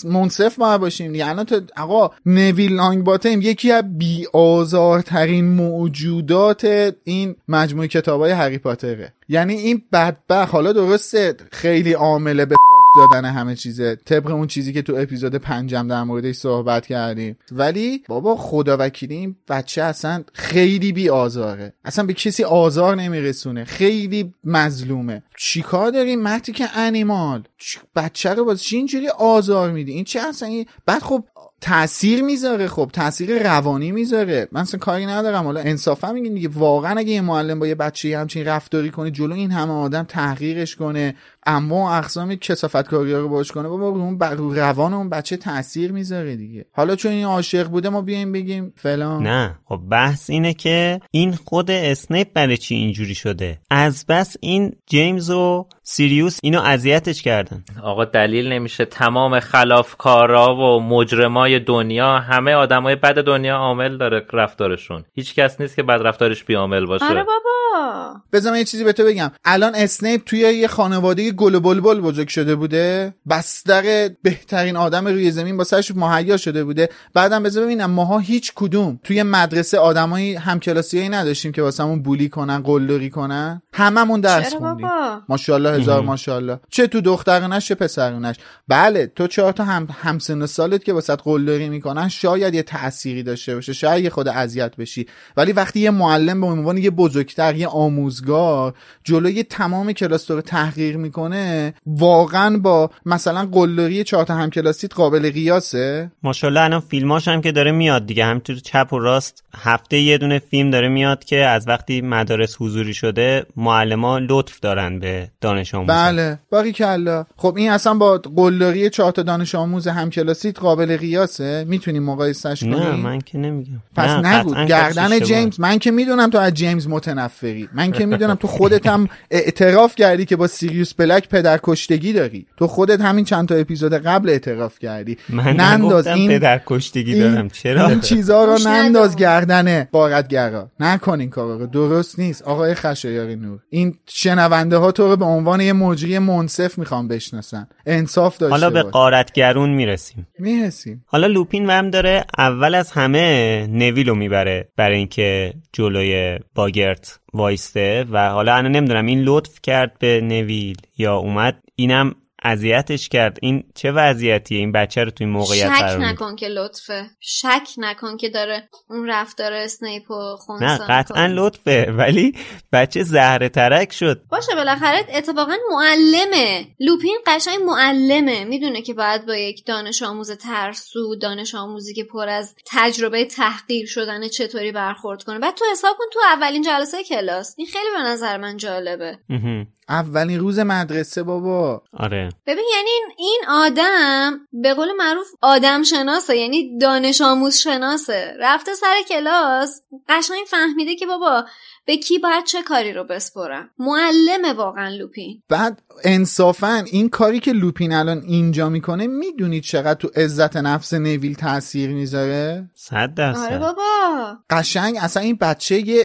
منصف ما باشیم یعنی تو آقا نویل لانگ باتم یکی از بی آزارترین موجودات این مجموعه کتاب های هری پاتره یعنی این بدبخ حالا درسته خیلی عامله به دادن همه چیزه. طبق اون چیزی که تو اپیزود پنجم در موردش صحبت کردیم. ولی بابا خدا وکیلی این بچه اصلا خیلی بی آزاره. اصلا به کسی آزار نمیرسونه. خیلی مظلومه. چیکار داریم؟ مرتی که انیمال. بچه رو باز اینجوری آزار میدی؟ این چه اصلا این بعد خب تاثیر می‌ذاره خب تاثیر روانی می‌ذاره. من اصلا کاری ندارم. حالا انصافا میگین دیگه. واقعا اگه یه معلم با یه بچه همچین رفتاری کنه جلو این همه آدم تحقیرش کنه. اما و اقسام کسافت کاری رو باش کنه بابا اون رو روان اون بچه تاثیر می‌ذاره دیگه. حالا چون این عاشق بوده ما بیایم بگیم فلان. نه خب بحث اینه که این خود اسنیپ برای چی اینجوری شده؟ از بس این جیمز و سیریوس اینو اذیتش کردن. آقا دلیل نمیشه. تمام خلافکارا و مجرمای دنیا همه آدمای بد دنیا عامل داره رفتارشون. هیچ کس نیست که بد رفتارش بیامل باشه. آره بابا. بذار یه چیزی به تو بگم. الان اسنیپ توی یه خانواده گل بلبل بزرگ شده بوده. بستر بهترین آدم روی زمین با سرش مهیا شده بوده. بعدم بذار ببینم ماها هیچ کدوم توی مدرسه آدمایی همکلاسیایی نداشتیم که واسمون بولی کنن قلدری کنن؟ هممون درس خوندیم. ماشاءالله هزار ماشاءالله. چه تو دخترونش چه پسرونش. بله تو چهار تا هم همسن سالت که واسط قلدری می‌کنن شاید یه تأثیری داشته باشه. شاید یه خود اذیت بشی. ولی وقتی یه معلم به عنوان یه بزرگتر یه آموزگار جلوی تمام کلاس رو تحقیر می‌کنه واقعا با مثلا قلدری چهار تا همکلاسیت قابل قیاسه؟ ماشاءالله الان فیلماش هم که داره میاد دیگه. همینطور چپ و راست هفته یه دونه فیلم داره میاد که از وقتی مدارس حضوری شده معلما لطف دارن به دانش آموز بله. باقی کلا خب این اصلا با قلدری چهار تا دانش آموز همکلاسیت قابل قیاسه؟ می‌تونی مقایسش کنی نه من که نمیگم. پس نگو گردن جیمز. من که می‌دونم تو از جیمز متنفری. من که می‌دونم تو خودت هم اعتراف کردی که با سیریوس بلک پدر کشتگی داری. تو خودت همین چند تا اپیزود قبل اعتراف کردی. من ننداز این پدر کشتگی دارم. چرا؟ این چیزا رو ننداز گردنه بارتگرا نکن این کارا رو. درست نیست. آقای خشایاری نور این شنونده ها تو رو به عنوان یه مجری منصف می‌خوام بشناسن. انصاف داشته حالا به قارتگرون می‌رسیم. می‌رسیم. حالا لوپین هم داره اول از همه نویلو می‌بره برای اینکه جلوی باگرت وایسته و حالا انا نمی‌دونم این لطف کرد به نویل یا اومد اینم اذیتش کرد. این چه وضعیتیه؟ این بچه رو توی موقعیت شک نکن که لطفه. شک نکن که داره اون رفتار اسنیپ و نه قطعا لطفه ولی بچه زهره ترک شد. باشه بالاخره اتفاقا معلمه. لوپین قشنگ معلمه. می‌دونه که باید با یک دانش آموز ترسو دانش آموزی که پر از تجربه تحقیر شدن چطوری برخورد کنه. بعد تو حساب کن تو اولین جلسه کلاس. این خیلی به نظر من جالبه. اولین روز مدرسه بابا. آره. ببین یعنی این آدم به قول معروف آدم شناسه یعنی دانش آموز شناسه. رفته سر کلاس قشنگ فهمیده که بابا به کی باید چه کاری رو بسپرم. معلمه واقعا لوپین بعد انصافا این کاری که لوپین الان اینجا می‌کنه می‌دونید چقدر تو عزت نفس نویل تاثیر می‌ذاره؟ صد درصد. آره بابا. قشنگ اصلا این بچه یه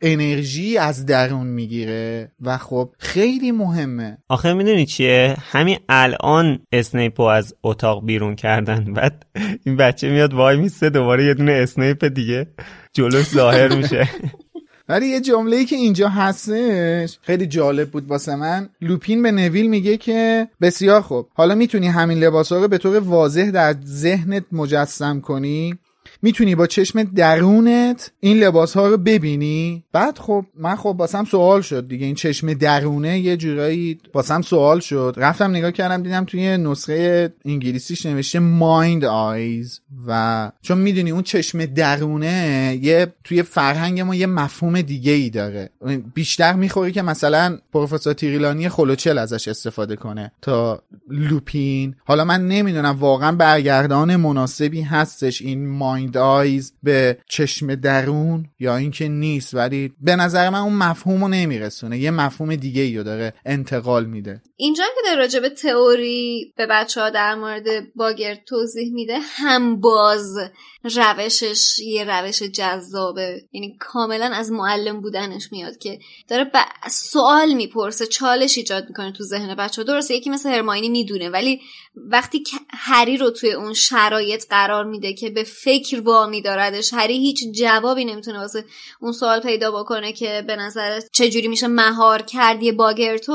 انرژی از درون می‌گیره و خب خیلی مهمه. آخه می‌دونی چیه؟ همین الان اسنیپو از اتاق بیرون کردن. بعد این بچه میاد وای میسته دوباره یه دونه اسنیپ دیگه جلوش ظاهر میشه. ولی یه جمله ای که اینجا هستش خیلی جالب بود واسه من. لوپین به نویل میگه که بسیار خوب. حالا می‌تونی همین لباس رو به طور واضح در ذهنت مجسم کنی. می‌تونی با چشم درونت این لباس ها رو ببینی؟ بعد خب من خب باسم سوال شد دیگه. این چشم درونه یه جورایی باسم سوال شد. رفتم نگاه کردم دیدم توی نسخه انگلیسیش نوشته مایند آیز و چون می‌دونی اون چشم درونه یه توی فرهنگ ما یه مفهوم دیگه ای داره. بیشتر می‌خوری که مثلا پروفسور تیریلانی خلوچل ازش استفاده کنه تا لوپین. حالا من نمی‌دونم واقعا برگردان مناسبی هستش این آیز به چشم درون یا اینکه نیست ولی به نظر من اون مفهوم رو نمیرسونه. یه مفهوم دیگه ای داره انتقال میده. اینجا که در راجع به تئوری به بچه ها در مورد باگر توضیح میده هم باز روشش یه روش جذابه. یعنی کاملا از معلم بودنش میاد که داره ب... سوال می‌پرسه چالش ایجاد می‌کنه تو ذهن بچه ها درسته یکی مثل هرماینی می‌دونه ولی وقتی هری رو توی اون شرایط قرار میده که به فکر وامی داردش هری هیچ جوابی نمی‌تونه واسه اون سوال پیدا بکنه که به نظر چجوری میشه مهار کرد یه باگرتو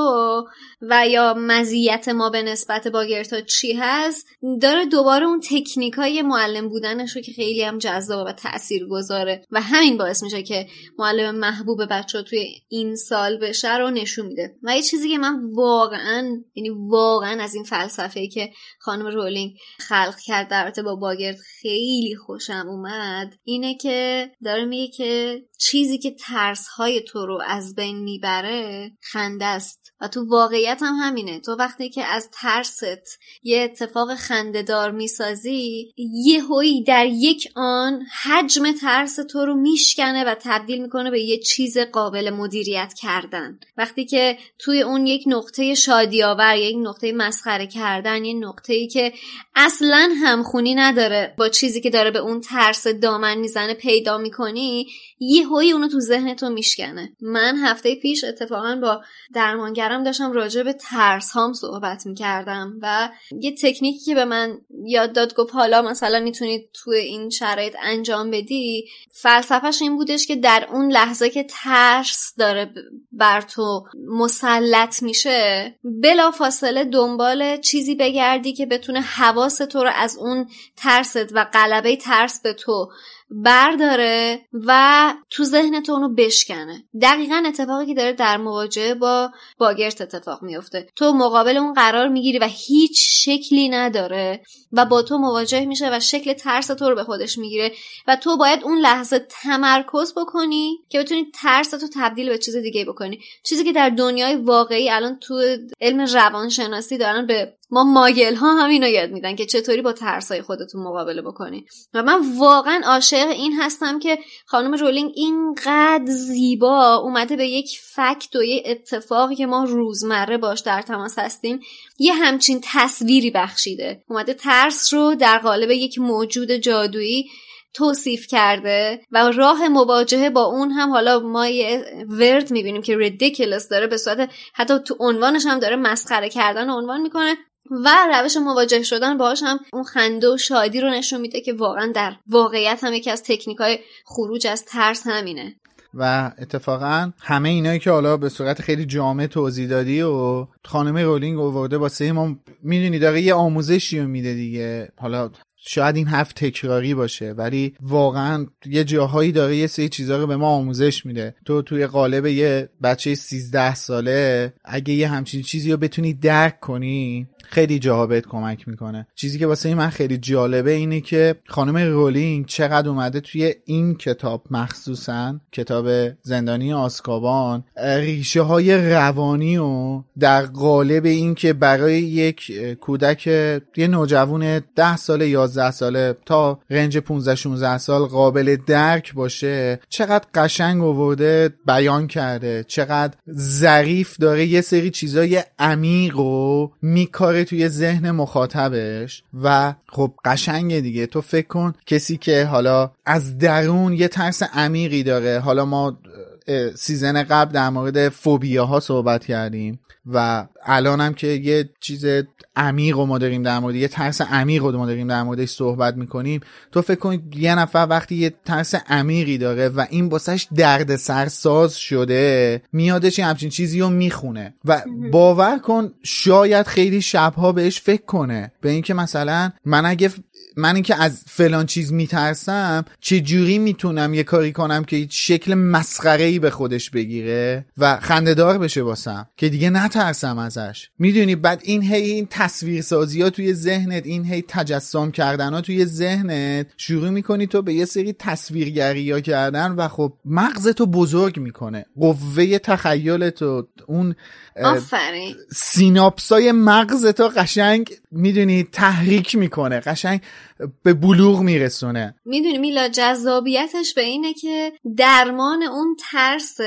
و یا مزیت ما به نسبت باگرتا چی هست. داره دوباره اون تکنیک های معلم بودنش رو که خیلی هم جذاب و تأثیر گذاره و همین باعث میشه که معلم محبوب بچه توی این سال بشه رو نشون میده. و یه چیزی که من واقعا یعنی واقعا از این فلسفه که خانم رولینگ خلق کرد. در با باگرد خیلی خوشم اومد. اینه که داره میگه که چیزی که ترس های تو رو از بین می‌بره خنده است. و تو واقعیت هم همینه. تو وقتی که از ترست یه اتفاق خندهدار می‌سازی یه هوی در یک آن حجم ترس تو رو میشکنه و تبدیل می‌کنه به یه چیز قابل مدیریت کردن. وقتی که توی اون یک نقطه شادی آور یک نقطه مسخره کردن یه نقطه ای که اصلا همخونی نداره با چیزی که داره به اون ترس دامن می‌زنه پیدا می‌کنی یه هایی اونو تو ذهن تو میشکنه. من هفته پیش اتفاقا با درمانگرم داشتم راجع به ترس هام صحبت می‌کردم و یه تکنیکی که به من یاد داد گفت حالا مثلا می‌تونید تو این شرایط انجام بدی فلسفهش این بودش که در اون لحظه که ترس داره بر تو مسلط میشه بلا فاصله دنبال چیزی بگردی که بتونه حواس تو رو از اون ترست و غلبه ترس به تو برداره و تو ذهن تو اونو بشکنه. دقیقا اتفاقی که داره در مواجهه با باگرت اتفاق میفته. تو مقابل اون قرار می‌گیری و هیچ شکلی نداره و با تو مواجه میشه و شکل ترس تو رو به خودش می‌گیره و تو باید اون لحظه تمرکز بکنی که بتونی ترس تو تبدیل به چیز دیگه بکنی. چیزی که در دنیای واقعی الان تو علم روانشناسی دارن به ما ماگل ها هم اینو یاد میدن که چطوری با ترسای خودتون مقابله بکنی. و من واقعا عاشق این هستم که خانم رولینگ اینقدر زیبا اومده به یک فکت و یه اتفاقی که ما روزمره باش در تماس هستیم یه همچین تصویری بخشیده. اومده ترس رو در قالب یک موجود جادویی توصیف کرده و راه مواجهه با اون هم حالا ما یه ورد می‌بینیم که ریدیکلس داره به صورت حتی تو عنوانش هم داره مسخره کردن عنوان می‌کنه. و روش مواجه شدن باهاش هم اون خنده و شادی رو نشون میده که واقعا در واقعیت هم یکی از تکنیک های خروج از ترس همینه. و اتفاقا همه اینایی که حالا به صورت خیلی جامع توضیح دادی و خانم رولینگ آورده واسه ما می‌دونی داره یه آموزشی رو میده دیگه. حالا شاید این حرف تکراری باشه ولی واقعا یه جاهایی داره یه سری چیزها رو به ما آموزش میده. تو توی قالب یه بچه 13 ساله اگه یه همچین چیزی رو بتونی درک کنی خیلی جاها بهت کمک می‌کنه. چیزی که واسه من خیلی جالبه اینه که خانم رولینگ چقدر اومده توی این کتاب مخصوصا کتاب زندانی آسکابان ریشه های روانی و در قالب این که برای یک کودک یه نوجوان 10 ساله 11 ساله تا رنج 15 16 سال قابل درک باشه چقدر قشنگ آورده بیان کرده چقدر ظریف داره یه سری چیزای عمیق و میکاره توی ذهن مخاطبش و خب قشنگه دیگه. تو فکر کن کسی که حالا از درون یه ترس عمیقی داره حالا ما سیزن قبل در مورد فوبیاها صحبت کردیم و الان هم که یه چیز عمیق رو ما داریم در مورد یه ترس عمیق رو ما داریم در موردش صحبت می‌کنیم. تو فکر کن یه نفر وقتی یه ترس عمیقی داره و این باسش درد سرساز شده میادش یه همچین چیزی رو می‌خونه. و باور کن شاید خیلی شبها بهش فکر کنه. به اینکه مثلا من اگه من اینکه از فلان چیز میترسم چه جوری می‌تونم یه کاری کنم که شکل مسخره ای به خودش بگیره و خندهدار بشه واسم که دیگه نترسم ازش. می‌دونی بعد این هی این تصویرسازی ها توی ذهنت این هی تجسم کردن ها توی ذهنت شروع می‌کنی تو به یه سری تصویرگری ها کردن و خب مغزتو بزرگ می‌کنه. قوه تخیلتو اون آفرین. سیناپسای مغزتو قشنگ می‌دونی تحریک می‌کنه. قشنگ به بلوغ میرسونه. می‌دونی میلا جذابیتش به اینه که درمان اون ترس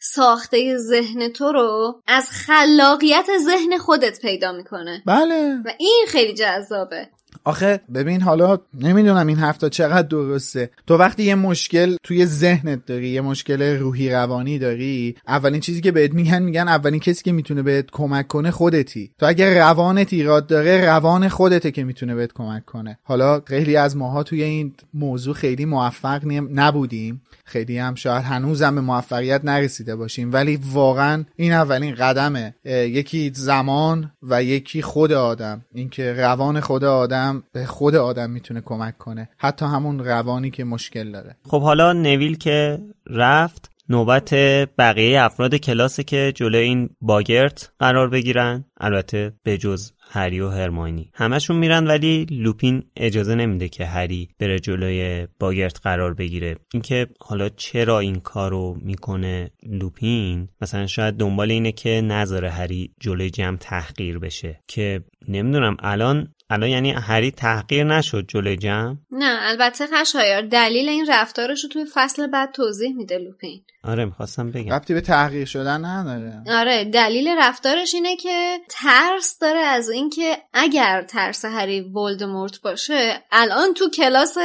ساخته ذهن تو رو از خلاقیت ذهن خودت پیدا می‌کنه. بله. و این خیلی جذابه. آخه ببین حالا نمی‌دونم این هفته چقدر درسته. تو وقتی یه مشکل توی ذهنت داری یه مشکل روحی روانی داری اولین چیزی که بهت میگن میگن اولین کسی که می‌تونه بهت کمک کنه خودتی. تو اگر روانت ایراد داره روان خودته که می‌تونه بهت کمک کنه. حالا خیلی از ماها توی این موضوع خیلی موفق نبودیم. خیلی هم شاید هنوزم به موفقیت نرسیده باشیم. ولی واقعا این اولین قدمه. یکی زمان و یکی خود آدم. اینکه روان خود آدم به خود آدم می‌تونه کمک کنه. حتی همون روانی که مشکل داره. خب حالا نویل که رفت نوبت بقیه افراد کلاس که جلوی این باگرت قرار بگیرن. البته به جز هری و هرماینی. همشون میرن ولی لوپین اجازه نمیده که هری بره جلوی باگرت قرار بگیره. اینکه حالا چرا این کارو می‌کنه لوپین؟ مثلا شاید دنبال اینه که نذاره هری جلوی جمع تحقیر بشه. که نمی‌دونم الان الان یعنی هری تحقیر نشد جلوی جمع؟ نه البته خشایار دلیل این رفتارش رو توی فصل بعد توضیح میده لوپین. آره می‌خواستم بگم. ربطی به تحقیر شدن نداره. آره دلیل رفتارش اینه که ترس داره از اینکه اگر ترس هری ولدمورت باشه الان تو کلاس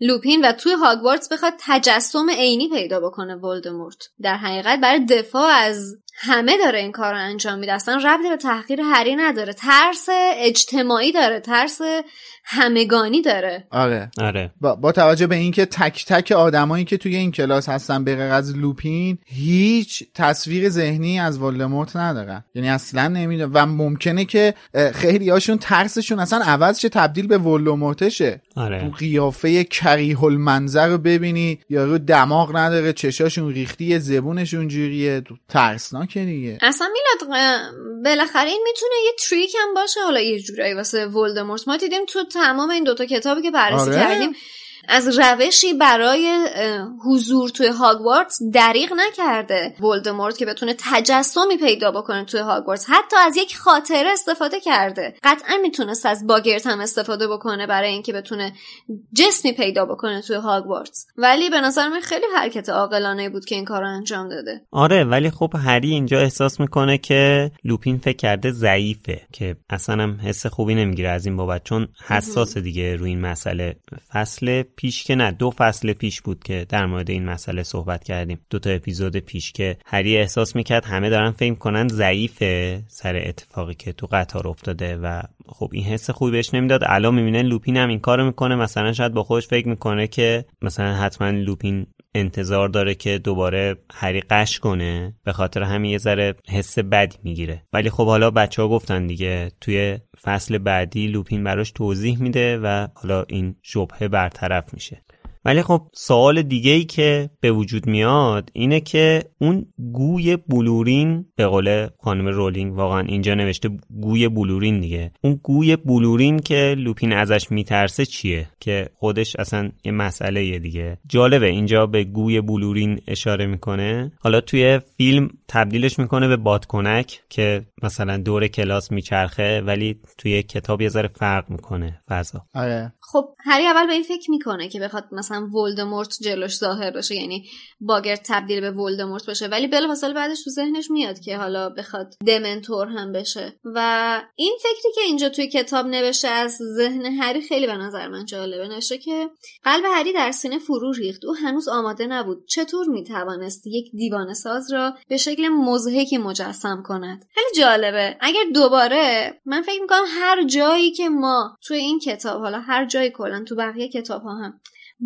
لوپین و توی هاگوارتس بخواد تجسم عینی پیدا بکنه ولدمورت. در حقیقت برای دفاع از همه داره این کار رو انجام میده. اصلا ربطی به تحقیر هری نداره. ترس اجتماعی داره. ترس همگانی داره. آره. آره. با, با توجه به اینکه تک تک آدمایی که توی این کلاس هستن به غیر از لوپین هیچ تصویر ذهنی از ولدمورت ندارن. یعنی اصلا نمی‌دونم. و ممکنه که خیلی هاشون ترسشون اصلا عوض شه تبدیل به ولدمورتشه. آره. تو قیافه کریه المنظر رو ببینی یارو دماغ نداره چشاشون ریختی زبونشون جوریه ترسناکه دیگه. اصلا میلاد بالاخره این می‌تونه یه تریک هم باشه. حالا یه جورایی واسه ولدمورت ما دیدیم تو تمام این دوتا کتابی که بررسی آره؟ کردیم از روشی برای حضور توی هاگوارتس دریغ نکرده. ولدمورت که بتونه تجسمی پیدا بکنه توی هاگوارتس حتی از یک خاطره استفاده کرده. قطعا می‌تونست از باگرت هم استفاده بکنه برای اینکه بتونه جسمی پیدا بکنه توی هاگوارتس. ولی به نظر من خیلی حرکت عاقلانه بود که این کار رو انجام داده. آره ولی خب هری اینجا احساس می‌کنه که لوپین فکر کرده ضعیفه که اصلا هم حس خوبی نمی‌گیره از این بابت چون حساس دیگه روی این مسئله فصل پیش که نه دو فصل پیش بود که در مورد این مسئله صحبت کردیم. دو تا اپیزود پیش که هری احساس می‌کرد همه دارن فکر کنن ضعیفه سر اتفاقی که تو قطار افتاده و خب این حس خوبی بهش نمی‌داد. الان می‌بینه لوپین هم این کارو می‌کنه. مثلا شاید با خودش فکر می‌کنه که مثلا حتما لوپین انتظار داره که دوباره هری قش کنه. به خاطر همین یه ذره حس بدی می‌گیره. ولی خب حالا بچه ها گفتن دیگه توی فصل بعدی لوپین براش توضیح میده و حالا این شبهه برطرف میشه. ولی خب سوال دیگه ای که به وجود میاد اینه که اون گوی بلورین به قول خانم رولینگ واقعا اینجا نوشته گوی بلورین دیگه. اون گوی بلورین که لوپین ازش میترسه چیه؟ که خودش اصلا یه مسئله یه دیگه. جالبه اینجا به گوی بلورین اشاره می‌کنه. حالا توی فیلم تبدیلش می‌کنه به بادکنک که مثلا دور کلاس میچرخه ولی توی کتاب یه ذره فرق می‌کنه. فضا. آره. خب هری اول به این فکر می‌کنه که بخواد مثلا ولدمورت جلوش ظاهر بشه یعنی باگر تبدیل به ولدمورت بشه. ولی بلافاصله بعدش تو ذهنش میاد که حالا بخواد دمنتور هم بشه. و این فکری که اینجا توی کتاب نوشته از ذهن هری خیلی به نظر من جالبه. نوشته که قلب هری در سینه فرو ریخت. او هنوز آماده نبود. چطور می‌توانست یک دیوانه ساز را به شکل مزهکی مجسم کند؟ خیلی جالبه. اگر دوباره من فکر می‌کنم هر جایی که ما توی این کتاب حالا هر جایی کلا تو بقیه کتاب ها هم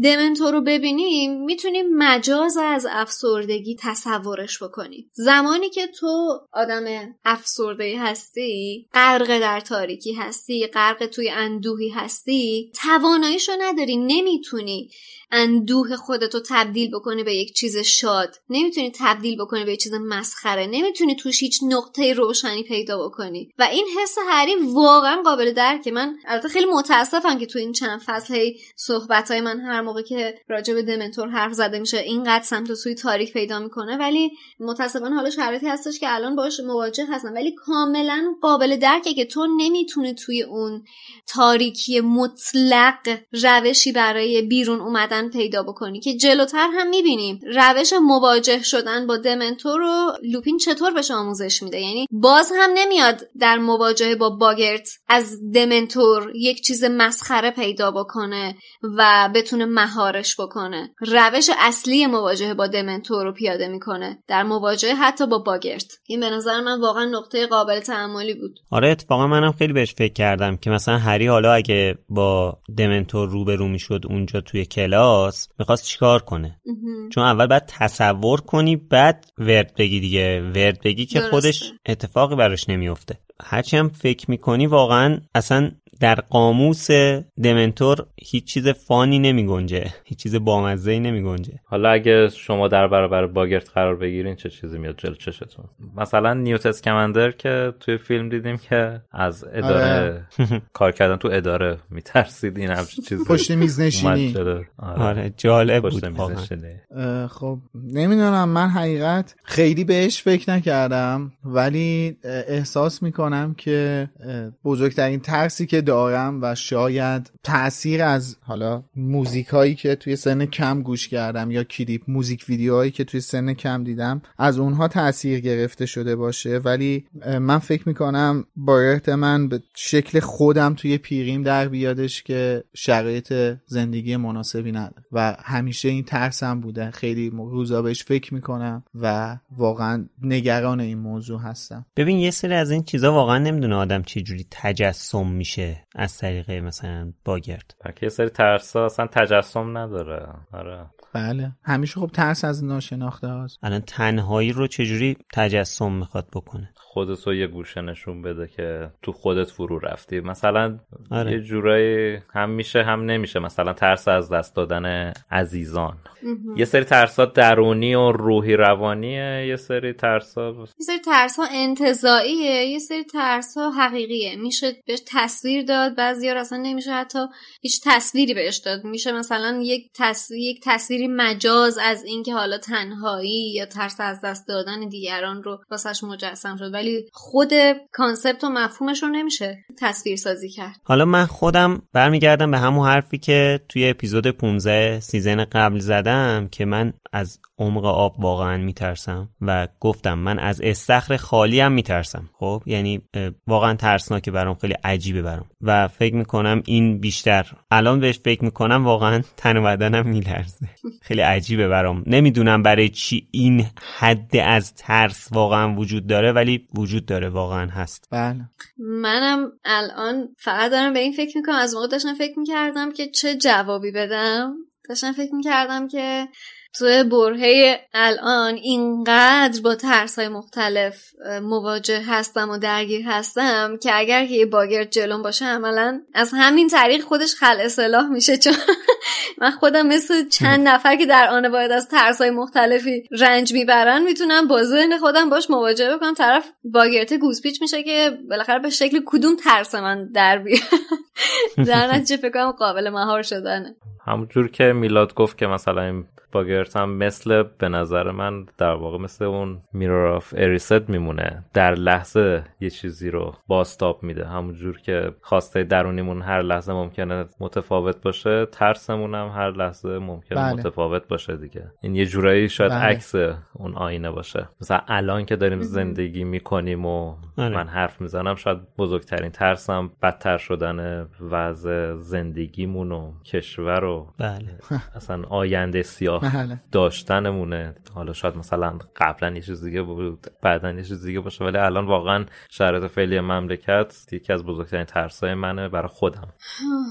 دمنتور رو ببینیم می‌تونیم مجاز از افسردگی تصورش بکنیم. زمانی که تو آدم افسرده هستی غرق در تاریکی هستی غرق توی اندوهی هستی تواناییشو نداری نمی‌تونی اندوه خودتو تبدیل بکنی به یک چیز شاد. نمی‌تونی تبدیل بکنی به یک چیز مسخره. نمی‌تونی توش هیچ نقطه روشنی پیدا بکنی. و این حس هری واقعا قابل درکه. من البته خیلی متاسفم که تو این چند فصل هی صحبت های من هر موقع که راجع به دمنتور حرف زده میشه اینقدر سمت و سوی تاریک پیدا می‌کنه. ولی متاسفانه حالا شرایطی هستش که الان باش مواجه هستم. ولی کاملا قابل درکه که تو نمی‌تونی توی اون تاریکی مطلق روشی برای بیرون اومدن پیدا بکنی که جلوتر هم می‌بینیم. روش مواجه شدن با دمنتور رو لوپین چطور بهش آموزش میده؟ یعنی باز هم نمیاد در مواجهه با باگرت از دمنتور یک چیز مسخره پیدا بکنه و بتونه مهارش بکنه. روش اصلی مواجهه با دمنتور رو پیاده می‌کنه. در مواجهه حتی با باگرت. این به نظر من واقعا نقطه قابل تعملی بود. آره اتفاقا منم خیلی بهش فکر کردم که مثلا هری حالا اگه با دمنتور روبرو می‌شد اونجا توی کلاس می‌خواست چیکار کنه؟ چون اول باید تصور کنی بعد ورد بگی دیگه. ورد بگی که درسته. خودش اتفاقی براش نمیفته هرچی هم فکر می‌کنی واقعا اصلا در قاموس دمنتور هیچ چیز فانی نمی گنجه. هیچ چیز بامزه نمی گنجه. حالا اگه شما در برابر باگرت قرار بگیرین چه چیزی میاد جلو چشتون؟ مثلا نیوت اسکمندر که توی فیلم دیدیم که از اداره کار کردن تو اداره میترسید این همچین چیزی. پشت میز نشینی. آره. آره جالب پشت بود خب نمی‌دونم من حقیقت خیلی بهش فکر نکردم ولی احساس می‌کنم که بزرگترین ترسی که دارم و شاید تاثیر از حالا موزیک هایی که توی سن کم گوش کردم یا کلیپ موزیک ویدیوهایی که توی سن کم دیدم از اونها تاثیر گرفته شده باشه. ولی من فکر می‌کنم بایرت من به شکل خودم توی پیریم در بیادش که شرایط زندگی مناسبی نداره. و همیشه این ترسم بوده. خیلی روزا بهش فکر می‌کنم و واقعا نگران این موضوع هستم. ببین یه سری از این چیزا واقعا نمی‌دونه آدم چه جوری تجسم میشه. از طریق مثلا باگرد. بلکه یه سری ترسا اصلا تجسم نداره. آره. بله. همیشه خب ترس از ناشناخته هاست. الان تنهایی رو چجوری تجسم می‌خواد بکنه؟ خودت رو یه گوشه نشون بده که تو خودت فرو رفتی. مثلا آره. یه جورایی هم میشه هم نمیشه. مثلا ترس از دست دادن عزیزان. یه سری ترسا درونی و روحی روانیه یه سری ترسا یه سری ترس ها انتظاییه یه سری ترس ها حقیقیه. میشه بهش تصویر داد بعضی اصلا نمیشه حتی هیچ تصویری بهش داد. میشه مثلا یک تصویر یک تصویری مجاز از اینکه حالا تنهایی یا ترس از دست دادن دیگران رو واسش مجسم شد. ولی خود concept و مفهومش رو نمیشه تصویر سازی کرد. حالا من خودم برمیگردم به همون حرفی که توی اپیزود 15 season قبل زدم که من از عمق آب واقعا میترسم و گفتم من از استخر خالی هم میترسم. خب یعنی واقعا ترسناکه برام خیلی عجیبه برام. و فکر می‌کنم این بیشتر الان بهش فکر می‌کنم واقعا تن و بدنم میلرزه. خیلی عجیبه برام. نمی‌دونم برای چی این حد از ترس واقعا وجود داره ولی وجود داره واقعا هست. بله. منم الان فقط دارم به این فکر می‌کنم. از موقع داشتم فکر می‌کردم که چه جوابی بدم داشتم فکر می‌کردم که توی برهه الان اینقدر با ترس های مختلف مواجه هستم و درگیر هستم که اگر که یه باگر جلوم باشه عملا از همین طریق خودش خل اصلاح میشه. چون من خودم مثل چند نفر که در آن باید از ترس های مختلفی رنج می‌برن می‌تونم با ذهن خودم باش مواجهه بکنم. طرف باگرت گوزپیچ میشه که بالاخره به شکل کدوم ترس من در بیاد. در نتیجه فکر قابل مهار شدنه. همونجور که میلاد گفت که مثلا باگرت هم مثل به نظر من در واقع مثل اون میرور آف اریست میمونه در لحظه یه چیزی رو باستاب میده همونجور که خواسته درونیمون هر لحظه ممکنه متفاوت باشه ترسمون هم هر لحظه ممکنه بله. متفاوت باشه دیگه این یه جورایی شاید بله. عکس اون آینه باشه مثلا الان که داریم زندگی می‌کنیم و بله. من حرف می‌زنم شاید بزرگترین ترسم بدتر شدن وضع زندگیمون و کشور و بله. اصلا آینده سیاه بله. داشتنمونه. حالا شاید مثلا قبلا یه چیز دیگه بود بعدا یه چیز دیگه باشه ولی الان واقعا شرایط فعلی مملکت یکی از بزرگترین ترسای منه برای خودم.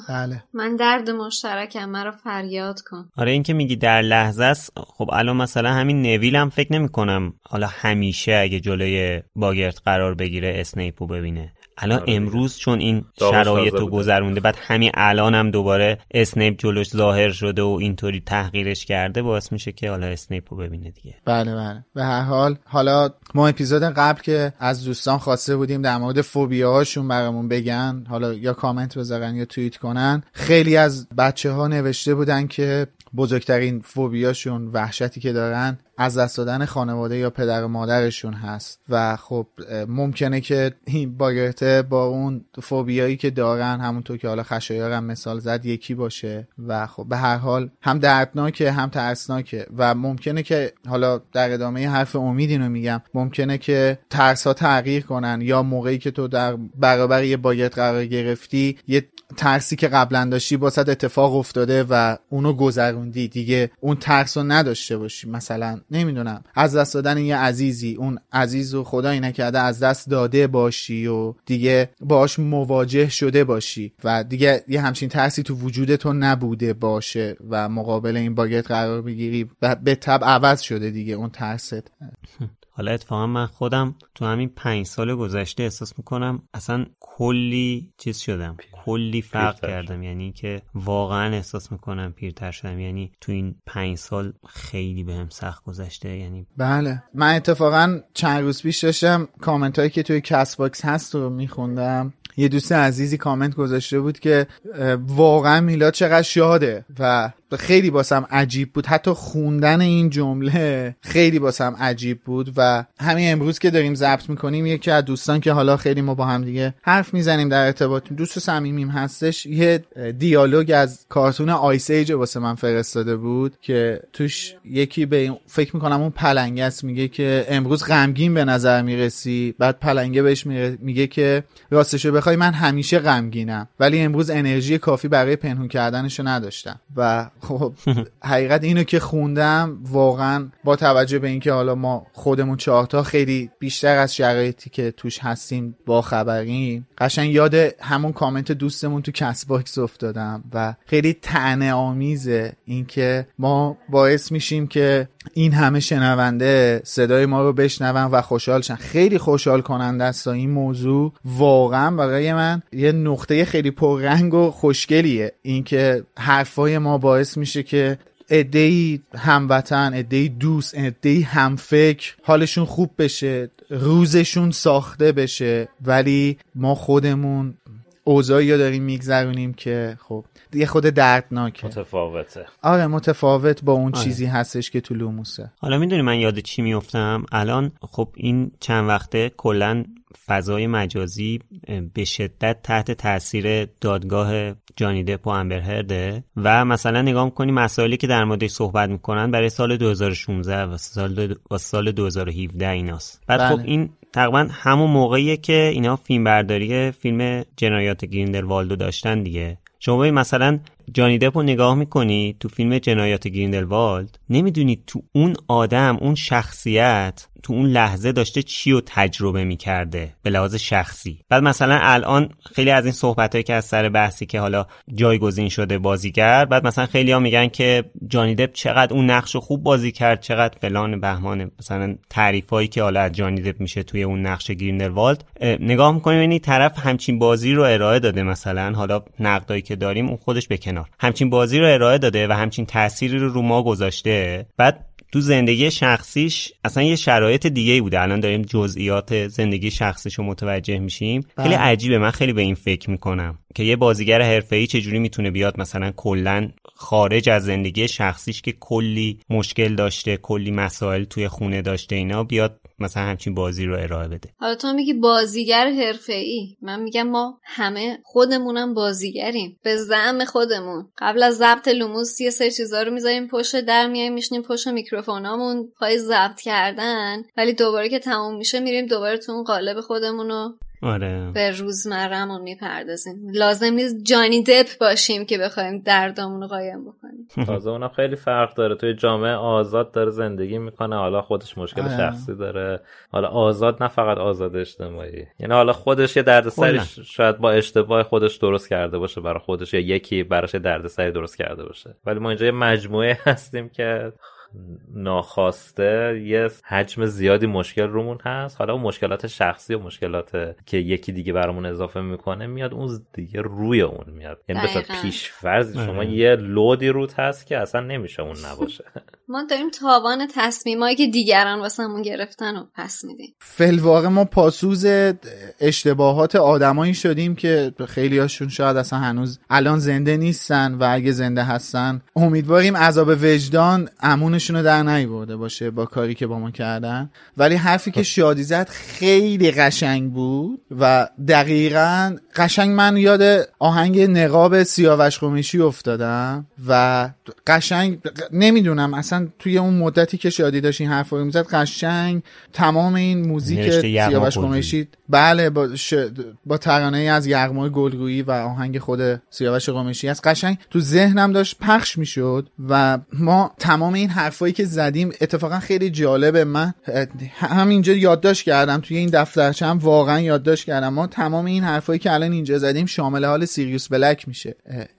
بله. من درد مشترکم مرا فریاد کن. آره این که میگی در لحظه است خب الان مثلا همین نویلم فکر نمی کنم حالا همیشه اگه جلوی باگرت قرار بگیره اسنیپو ببینه. الان آره امروز چون این شرایط رو گذرونده بعد همین الان هم دوباره اسنیپ جلوش ظاهر شده و اینطوری تحقیرش کرده باعث میشه که حالا اسنیپ رو ببینه دیگه. بله بله. به هر حال حالا ما اپیزود قبل که از دوستان خواسته بودیم در مورد فوبیاهاشون برامون بگن حالا یا کامنت بذارن یا توییت کنن. خیلی از بچه ها نوشته بودن که بزرگترین فوبیاشون وحشتی که دارن از دست دادن خانواده یا پدر مادرشون هست. و خب ممکنه که باگرته با اون فوبیایی که دارن همونطور که حالا خشایارم مثال زد یکی باشه. و خب به هر حال هم دردناکه هم ترسناکه. و ممکنه که حالا در ادامه حرف امید اینو میگم ممکنه که ترس ها تغییر کنن. یا موقعی که تو در برابر یه باگرت قرار گرفتی یه ترسی که قبلا داشتی باسد اتفاق افتاده و اونو گذروندی. دیگه اون ترس رو نداشته باشی. مثلا نمی‌دونم. از دست دادن یه عزیزی اون عزیز و خدایی نکرده از دست داده باشی و دیگه باش مواجه شده باشی و دیگه یه همچین ترسی تو وجود تو نبوده باشه و مقابل این باگت قرار بگیری و به تب عوض شده دیگه اون ترست. حالا اتفاقا من خودم تو همین پنج سال گذشته احساس می‌کنم اصلا کلی چیز شدم کلی فرق کردم. یعنی که واقعا احساس می‌کنم پیرتر شدم. یعنی تو این پنج سال خیلی بهم به سخت گذشته. یعنی بله. من اتفاقا چند روز پیش داشتم کامنت هایی که توی کست باکس هست رو میخوندم. یه دوست عزیزی کامنت گذاشته بود که واقعا میلاد چقدر شاده و خیلی واسم عجیب بود. حتی خوندن این جمله خیلی واسم عجیب بود و همین امروز که داریم ضبط می‌کنیم یکی از دوستان که حالا خیلی ما با هم دیگه حرف می‌زنیم در ارتباطیم دوست صمیمیم هستش. یه دیالوگ از کارتون آیس ایج واسه من فرستاده بود که توش یکی به فکر می‌کنم اون پلنگه است میگه که امروز غمگین به نظر می‌رسی. بعد پلنگه بهش میگه که راستشو بخوای من همیشه غمگینم ولی امروز انرژی کافی برای پنهون کردنشو نداشتم. و خب حقیقت اینو که خوندم واقعا با توجه به اینکه حالا ما خودمون چهارتا خیلی بیشتر از شرایطی که توش هستیم با خبریم قشنگ یاد همون کامنت دوستمون تو Castbox افتادم و خیلی طعنه آمیزه اینکه ما باعث میشیم که این همه شنونده صدای ما رو بشنون و خوشحال شن. خیلی خوشحال کننده است این موضوع. واقعا برای من یه نقطه خیلی پررنگ و خوشگلیه اینکه حرفای ما باعث میشه که عده‌ی هموطن عده‌ی دوست عده‌ی همفکر حالشون خوب بشه روزشون ساخته بشه. ولی ما خودمون اوضاعی رو داریم میگذرونیم که خب یه خود دردناکه. متفاوته. آره متفاوت با اون آره. چیزی هستش که تو لوموسه. حالا می‌دونی من یاد چی میفتم الان خب این چند وقته کلا فضای مجازی به شدت تحت تاثیر دادگاه جانی دپ و امبر هرده و مثلا نگاه می‌کنی مسائلی که در موردش صحبت می‌کنن برای سال 2016 و سال, و سال 2017 ایناست بعد خب بله. این تقریبا همون موقعیه که اینا فیلم برداری فیلم جنایات گریندلوالدو داشتن دیگه شما مثلا جانی دپ رو نگاه می‌کنی تو فیلم جنایات گریندلوالد نمی‌دونی تو اون آدم اون شخصیت تو اون لحظه داشته چی رو تجربه می‌کرده به لحاظ شخصی. بعد مثلا الان خیلی از این صحبت که از سر بحثی که حالا جایگزین شده بازیگر بعد مثلا خیلی ها میگن که جانی دپ چقدر اون نقش خوب بازی کرد چقدر فلان بهمان مثلا تعریف هایی که حالا از جانی دپ میشه توی اون نقش گریندلوالد نگاه می‌کنیم یعنی طرف همچین بازی رو ارائه داده مثلا حالا نقدایی که داریم اون خودش به کنار. همچین بازی رو ارائه داده و همچین تأثیری رو رو ما گذاشته. بعد تو زندگی شخصیش اصلا یه شرایط دیگه بوده. الان داریم جزئیات زندگی شخصیش رو متوجه میشیم. خیلی عجیبه. من خیلی به این فکر می‌کنم که یه بازیگر حرفه‌ای چجوری می‌تونه بیاد مثلا کلا خارج از زندگی شخصیش که کلی مشکل داشته کلی مسائل توی خونه داشته اینا بیاد مثلا همچین بازی رو ارائه بده. حالا تو میگی بازیگر حرفه‌ای. من میگم ما همه خودمونم بازیگریم. به زعم خودمون. قبل از ضبط لوموس یه سری چیزا رو می‌ذاریم پشت در میایم میشنیم پشت میکروفونامون پای ضبط کردن. ولی دوباره که تموم میشه میریم دوباره تو اون قالب خودمون رو آره. به روزمرهمون می‌پردازیم. لازم نیست جانی دپ باشیم که بخوایم دردامون رو قایم بکنیم. تازه اونم خیلی فرق داره. توی جامعه آزاد داره زندگی می‌کنه. حالا خودش مشکل آره. شخصی داره. حالا آزاد نه فقط آزاد اجتماعی. یعنی حالا خودش یه دردسری شاید با اشتباه خودش درست کرده باشه. برای خودش یا یکی براش دردسری درست کرده باشه. ولی ما اینجا یه مجموعه هستیم که ناخواسته یه حجم زیادی مشکل رومون هست حالا اون مشکلات شخصی و مشکلات که یکی دیگه برامون اضافه می‌کنه میاد اون دیگه روی اون میاد یعنی دقیقاً. پیش فرض شما آره. یه لودی روت هست که اصلا نمیشه اون نباشه ما داریم تاوان تصمیمایی که دیگران واسمون گرفتن رو پس میدیم فلواقع ما پاسوز اشتباهات آدمایی شدیم که خیلی هاشون شاید اصلا هنوز الان زنده نیستن و اگه زنده هستن امیدواریم عذاب وجدان امونشون رو در نیورده باشه با کاری که با ما کردن. ولی حرفی که شادی زد خیلی قشنگ بود و دقیقا قشنگ من یاد آهنگ نقاب سیاوش قمیشی افتادم و قشنگ نمی‌دونم اصلا توی اون مدتی که شادی داشت این حرف رو می‌زد قشنگ تمام این موزیک یغما سیاوش. قمیشی بله با, ش... با ترانه از یغمای گلگویی و آهنگ خود سیاوش قمیشی از قشنگ تو ذهنم داشت پخش می‌شد و ما تمام این حرفایی که زدیم اتفاقا خیلی جالبه. من همینجا یادداشت کردم توی این دفترچه هم واقعا یادداشت کردم. ما تمام این حرفایی که الان اینجا زدیم شامل حال سیریوس بلک میشه.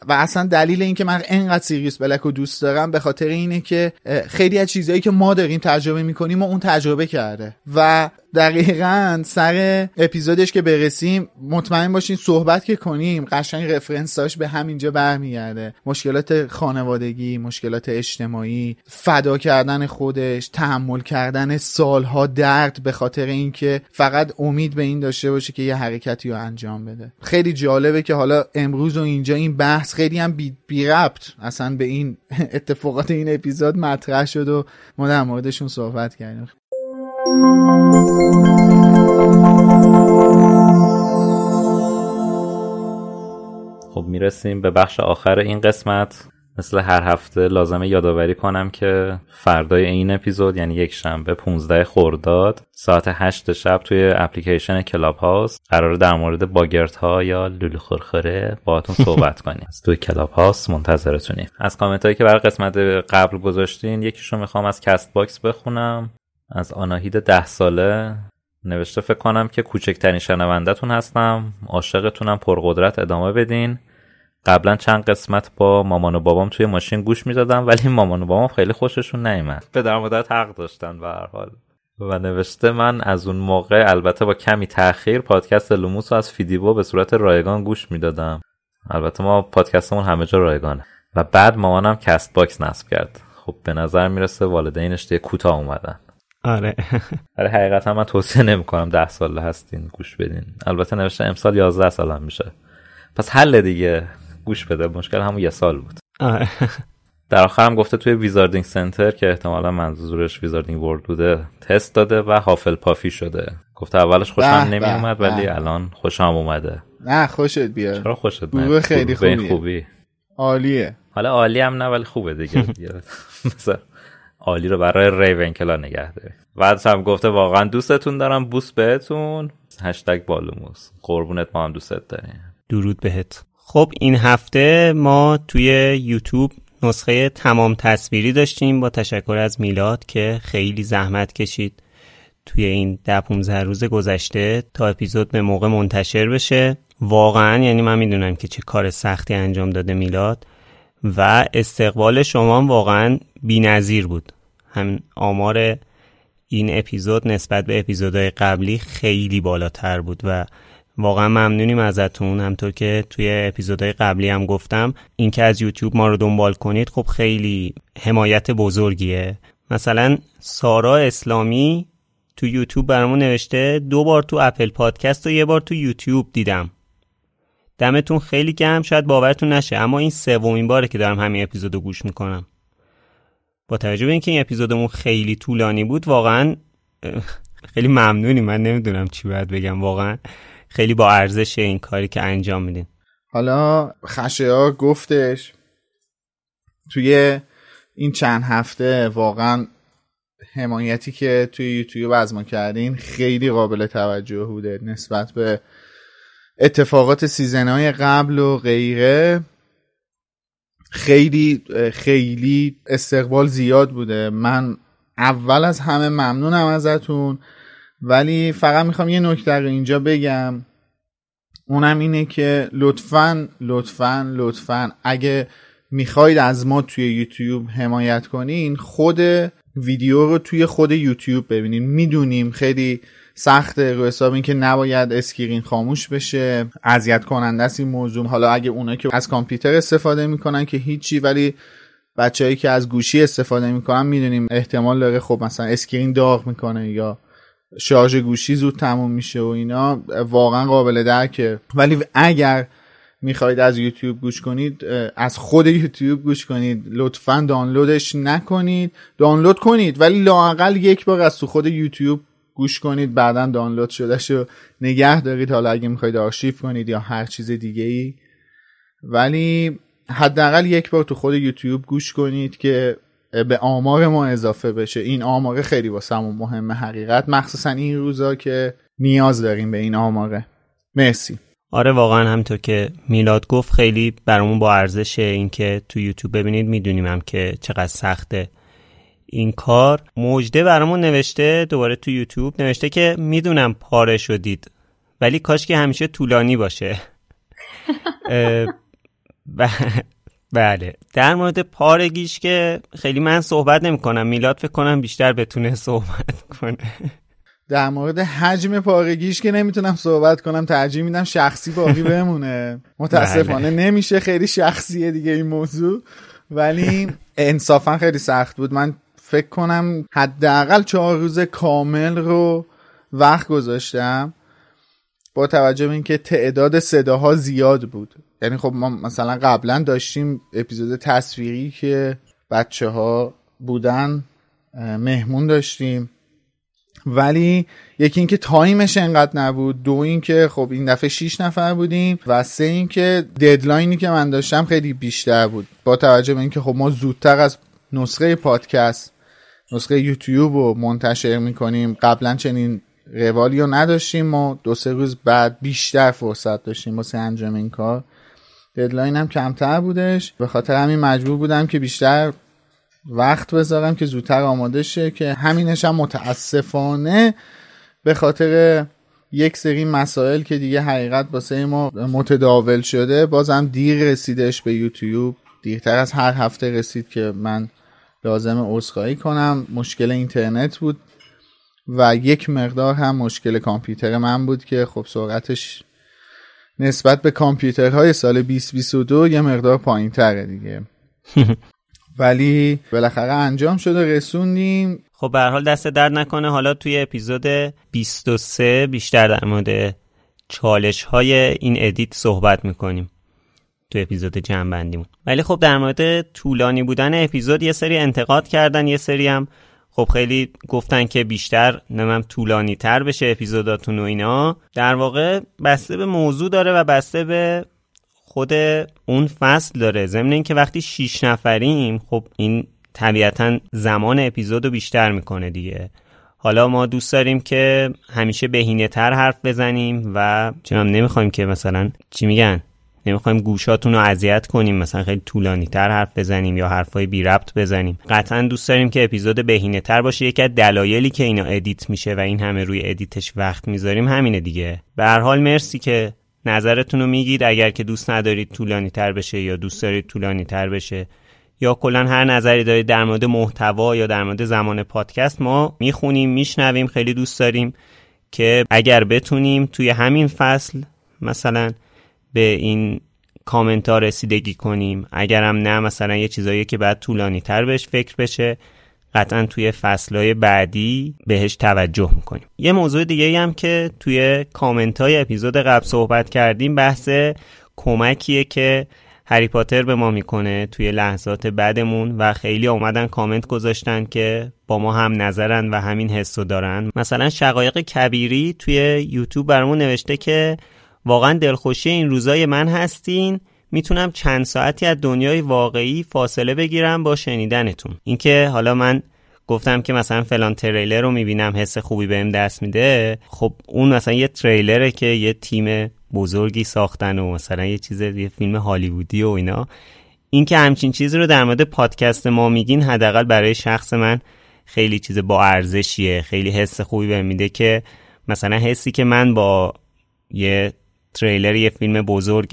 و اصلا دلیل اینکه من انقدر سیریوس بلک رو دوست دارم به خاطر اینه که خیلی از چیزهایی که ما داریم تجربه می‌کنیم و اون تجربه کرده. و دقیقا سر اپیزودش که برسیم مطمئن باشین صحبت که کنیم قشنگ رفرنساش به همینجا برمیگرده. مشکلات خانوادگی مشکلات اجتماعی فدا کردن خودش تحمل کردن سالها درد به خاطر اینکه فقط امید به این داشته باشه که یه حرکتی رو انجام بده. خیلی جالبه که حالا امروز و اینجا این بحث خیلی هم بی, بی ربط اصلا به این اتفاقات این اپیزود مطرح شد و ما در موردشون صحبت کردیم. خب می‌رسیم به بخش آخر این قسمت. مثل هر هفته لازمه یادآوری کنم که فردای این اپیزود یعنی یک شنبه 15 خرداد ساعت 8 شب توی اپلیکیشن کلاب هاوس قراره در مورد boggart ها یا لولو خورخوره باهاتون صحبت کنیم. از توی کلاب هاوس منتظرتونیم. از کامنت هایی که برای قسمت قبل گذاشتین یکیشو می‌خوام از Castbox بخونم. از آناهید ده ساله نوشته فکر کنم که کوچکترین شنوندهتون هستم. عاشقتونم پرقدرت ادامه بدین. قبلا چند قسمت با مامان و بابام توی ماشین گوش می‌دادم ولی مامان و بابام خیلی خوششون نیومد. پدر و مادرت حق داشتن به هر حال. و نوشته من از اون موقع البته با کمی تاخیر پادکست لوموس رو از فیدیبو به صورت رایگان گوش می‌دادم. البته ما پادکستمون همه جا رایگانه. و بعد مامانم Castbox نصب کرد. خب به نظر می‌رسه والدینش دیگه کوتاه اومدن. آره. ولی حقیقتا من توصیه نمی‌کنم ده ساله هستین گوش بدین. البته نوشته امسال 11 سالم میشه. پس حله دیگه گوش بده. مشکل همون یه سال بود. آره. در آخر هم گفته توی Wizarding Center که احتمالا منظورش Wizarding World بوده تست داده و Hufflepuff ی شده. گفته اولش خوشم نمی اومد ولی به. الان خوشم اومده. نه خوشت بیاد. چرا خوشت نیاد؟ خیلی خوبیه. خوبی. عالیه. حالا عالی هم نه ولی خوبه دیگه. مثلا عالی رو برای ریونکلا نگه داریم بعدش هم گفته واقعا دوستتون دارم بوس بهتون. هشتگ بالوموس قربونت ما هم دوستت داریم. درود بهت. خب این هفته ما توی یوتیوب نسخه تمام تصویری داشتیم با تشکر از میلاد که خیلی زحمت کشید توی این ده 15 روز گذشته تا اپیزود به موقع منتشر بشه. واقعا یعنی من می‌دونم که چه کار سختی انجام داده میلاد. و استقبال شما واقعا بینظیر بود. همین آمار این اپیزود نسبت به اپیزودهای قبلی خیلی بالاتر بود و واقعا ممنونیم ازتون. همطور که توی اپیزودهای قبلی هم گفتم اینکه از یوتیوب ما رو دنبال کنید خب خیلی حمایت بزرگیه. مثلا سارا اسلامی تو یوتیوب برامون نوشته دو بار تو اپل پادکست و یه بار تو یوتیوب دیدم. دمتون خیلی گم شاید باورتون نشه اما این سومین باره که دارم همین اپیزودو گوش می‌کنم. با توجه به اینکه این اپیزودمون خیلی طولانی بود واقعا خیلی ممنونی. من نمی‌دونم چی باید بگم. واقعا خیلی با ارزش این کاری که انجام میدین. حالا خشه گفتش توی این چند هفته واقعا حمایتی که توی یوتیوب از ما کردین خیلی قابل توجه بوده نسبت به اتفاقات سیزنهای قبل و غیره. خیلی خیلی استقبال زیاد بوده. من اول از همه ممنونم ازتون ولی فقط می‌خوام یه نکته رو اینجا بگم. اونم اینه که لطفا لطفا لطفا اگه می‌خواید از ما توی یوتیوب حمایت کنین خود ویدیو رو توی خود یوتیوب ببینین. می‌دونیم خیلی سخته رو حساب این که نباید screen خاموش بشه اذیت کننده است این موضوع. حالا اگه اونایی که از کامپیوتر استفاده می‌کنن که هیچی ولی بچههایی که از گوشی استفاده می‌کنن می‌دونیم احتمال داره خب مثلا screen داغ می‌کنه یا شارژ گوشی زود تموم میشه و اینا واقعا قابل درکه ولی اگر می‌خواید از یوتیوب گوش کنید از خود یوتیوب گوش کنید لطفا دانلودش نکنید. دانلود کنید ولی لاقل یک بار از تو خود یوتیوب گوش کنید بعدا دانلود شده شو نگه دارید حالا اگه می‌خواید آرشیو کنید یا هر چیز دیگه ای ولی حداقل یک بار تو خود یوتیوب گوش کنید که به آمار ما اضافه بشه. این آمار خیلی واسمون مهمه حقیقت. مخصوصا این روزا که نیاز داریم به این آماره. مرسی. آره واقعا همطور که میلاد گفت خیلی برامون با ارزش اینکه تو یوتیوب ببینید می‌دونیم هم که چقدر سخته. این کار. مجده برامون نوشته دوباره تو یوتیوب نوشته که می‌دونم پاره شدید ولی کاش که همیشه طولانی باشه. بله. در مورد پارگیش که خیلی من صحبت نمی کنم میلاد فکر کنم بیشتر بتونه صحبت کنه. در مورد حجم پارگیش که نمی‌تونم صحبت کنم ترجیح میدم شخصی باقی بمونه. متاسفانه بله. نمیشه خیلی شخصیه دیگه این موضوع. ولی انصافا خیلی سخت بود. من فکر کنم حداقل چهار روز کامل رو وقت گذاشتم با توجه به اینکه تعداد صداها زیاد بود. یعنی خب ما مثلا قبلا داشتیم اپیزود تصویری که بچه ها بودن مهمون داشتیم. ولی یکی اینکه time ش انقدر نبود دو اینکه خب این دفعه 6 نفر بودیم و سه اینکه deadline ی که من داشتم خیلی بیشتر بود. با توجه به اینکه خب ما زودتر از نسخه پادکست نسخه یوتیوب رو منتشر می‌کنیم. قبلا چنین روالی رو نداشتیم. ما دو سه روز بعد بیشتر فرصت داشتیم واسه انجام این کار. ددلاین هم کمتر بودش. به خاطر همین مجبور بودم که بیشتر وقت بذارم که زودتر آماده شه که همینش هم متاسفانه به خاطر یک سری مسائل که دیگه حقیقت واسه ما متداول شده بازم دیر رسیدش به یوتیوب. دیرتر از هر هفته رسید که من لازم عذرخواهی کنم. مشکل اینترنت بود و یک مقدار هم مشکل کامپیوتر من بود که خب سرعتش نسبت به کامپیوترهای سال 2022 یه مقدار پایین تره دیگه. ولی بالاخره انجام شده رسوندیم. خب به حال دست درد نکنه. حالا توی اپیزود 23 بیشتر در مورد چالش های این ادیت صحبت می‌کنیم. تو اپیزود جنبندیمون. ولی خب در مورد طولانی بودن اپیزود یه سری انتقاد کردن یه سری هم خب خیلی گفتن که بیشتر نمیم طولانی تر بشه اپیزوداتون و اینا. در واقع بسته به موضوع داره و بسته به خود اون فصل داره. ضمن اینکه وقتی شیش نفریم خب این طبیعتا زمان اپیزود رو بیشتر می‌کنه دیگه. حالا ما دوست داریم که همیشه بهینه تر حرف بزنیم و چنم نمی‌خوایم که مثلا چی میگن؟ نمی‌خوایم گوشاتون رو اذیت کنیم مثلا خیلی طولانی تر حرف بزنیم یا حرفای بی ربط بزنیم. قطعا دوست داریم که اپیزود بهینه تر باشه. یکی از دلایلی که اینا edit میشه و این همه روی edit ش وقت می‌ذاریم همینه دیگه. به هر حال مرسی که نظرتون رو میگید. اگر که دوست ندارید طولانی تر بشه یا دوست دارید طولانی تر بشه یا کلا هر نظری دارید در مورد محتوا یا در مورد زمان پادکست ما می‌خونیم میشنویم خیلی دوست داریم که اگر بتونیم توی همین فصل مثلا به این کامنت ها رسیدگی کنیم. اگرم نه مثلا یه چیزایی که بعد طولانی تر بهش فکر بشه قطعا توی فصلهای بعدی بهش توجه می‌کنیم. یه موضوع دیگه هم که توی کامنت های اپیزود قبل صحبت کردیم بحث کمکیه که هری پاتر به ما می‌کنه توی لحظات بعدمون و خیلی اومدن کامنت گذاشتن که با ما هم نظرن و همین حسو دارن. مثلا شقایق کبیری توی یوتیوب برامون نوشته که واقعا دلخوشی این روزای من هستین. می‌تونم چند ساعتی از دنیای واقعی فاصله بگیرم با شنیدنتون. اینکه حالا من گفتم که مثلا فلان تریلر رو می‌بینم حس خوبی بهم دست میده. خب اون مثلا یه تریلره که یه تیم بزرگی ساختن و مثلا یه چیز یه فیلم هالیوودی و اینا. این که همچین چیزی رو در مورد پادکست ما میگین حداقل برای شخص من خیلی چیز با ارزشیه. خیلی حس خوبی بهم میده که مثلا حسی که من با یه تریلر یه فیلم بزرگ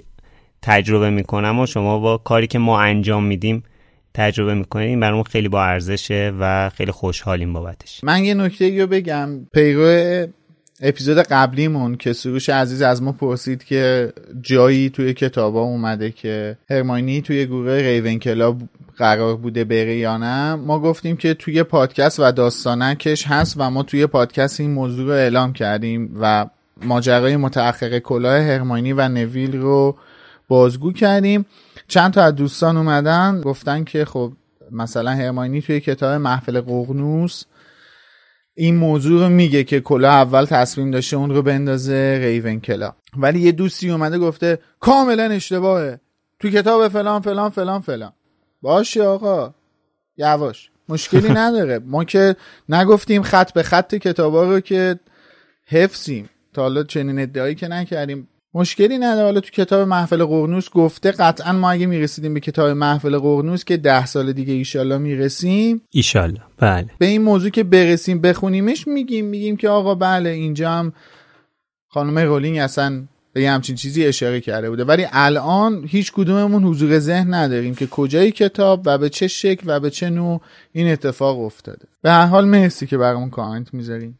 تجربه می‌کنم و شما با کاری که ما انجام میدیم تجربه می‌کنیم این برامون خیلی با ارزشه و خیلی خوشحالیم بابتش. من یه نکته رو بگم. پیرو اپیزود قبلیمون که سروش عزیز از ما پرسید که جایی توی کتابا اومده که هرماینی توی گروه ریون کلاب قرار بوده بره یا نه ما گفتیم که توی پادکست و داستانکش هست و ما توی پادکست این موضوع رو اعلام کردیم و ماجرای متأخر کلاه هرماینی و نویل رو بازگو کردیم. چند تا از دوستان اومدن گفتن که خب مثلا هرماینی توی کتاب محفل قغنوس این موضوع رو میگه که کلاه اول تصمیم داشته اون رو بندازه ریون کلا. ولی یه دوستی اومده گفته کاملا اشتباهه. تو کتاب فلان فلان فلان فلان. باشه آقا. یواش. مشکلی نداره. ما که نگفتیم خط به خط کتابا رو که حفظیم. تا حالا چنین ادعایی که نکردیم. مشکلی نداره. حالا تو کتاب محفل قرنوس گفته قطعا ما اگه می‌رسیدیم به کتاب محفل قرنوس که ده سال دیگه ایشالله می‌رسیم. ایشالله بله. به این موضوع که برسیم بخونیمش میگیم. میگیم که آقا بله اینجا هم خانم رولینگ اصلا به یه همچین چیزی اشاره کرده بوده. ولی الان هیچ کدوممون حضور ذهن نداریم که کجای کتاب و به چه شکل و به چه نوع این اتفاق افتاده. به هر حال مرسی که برامون کامنت می‌ذاریم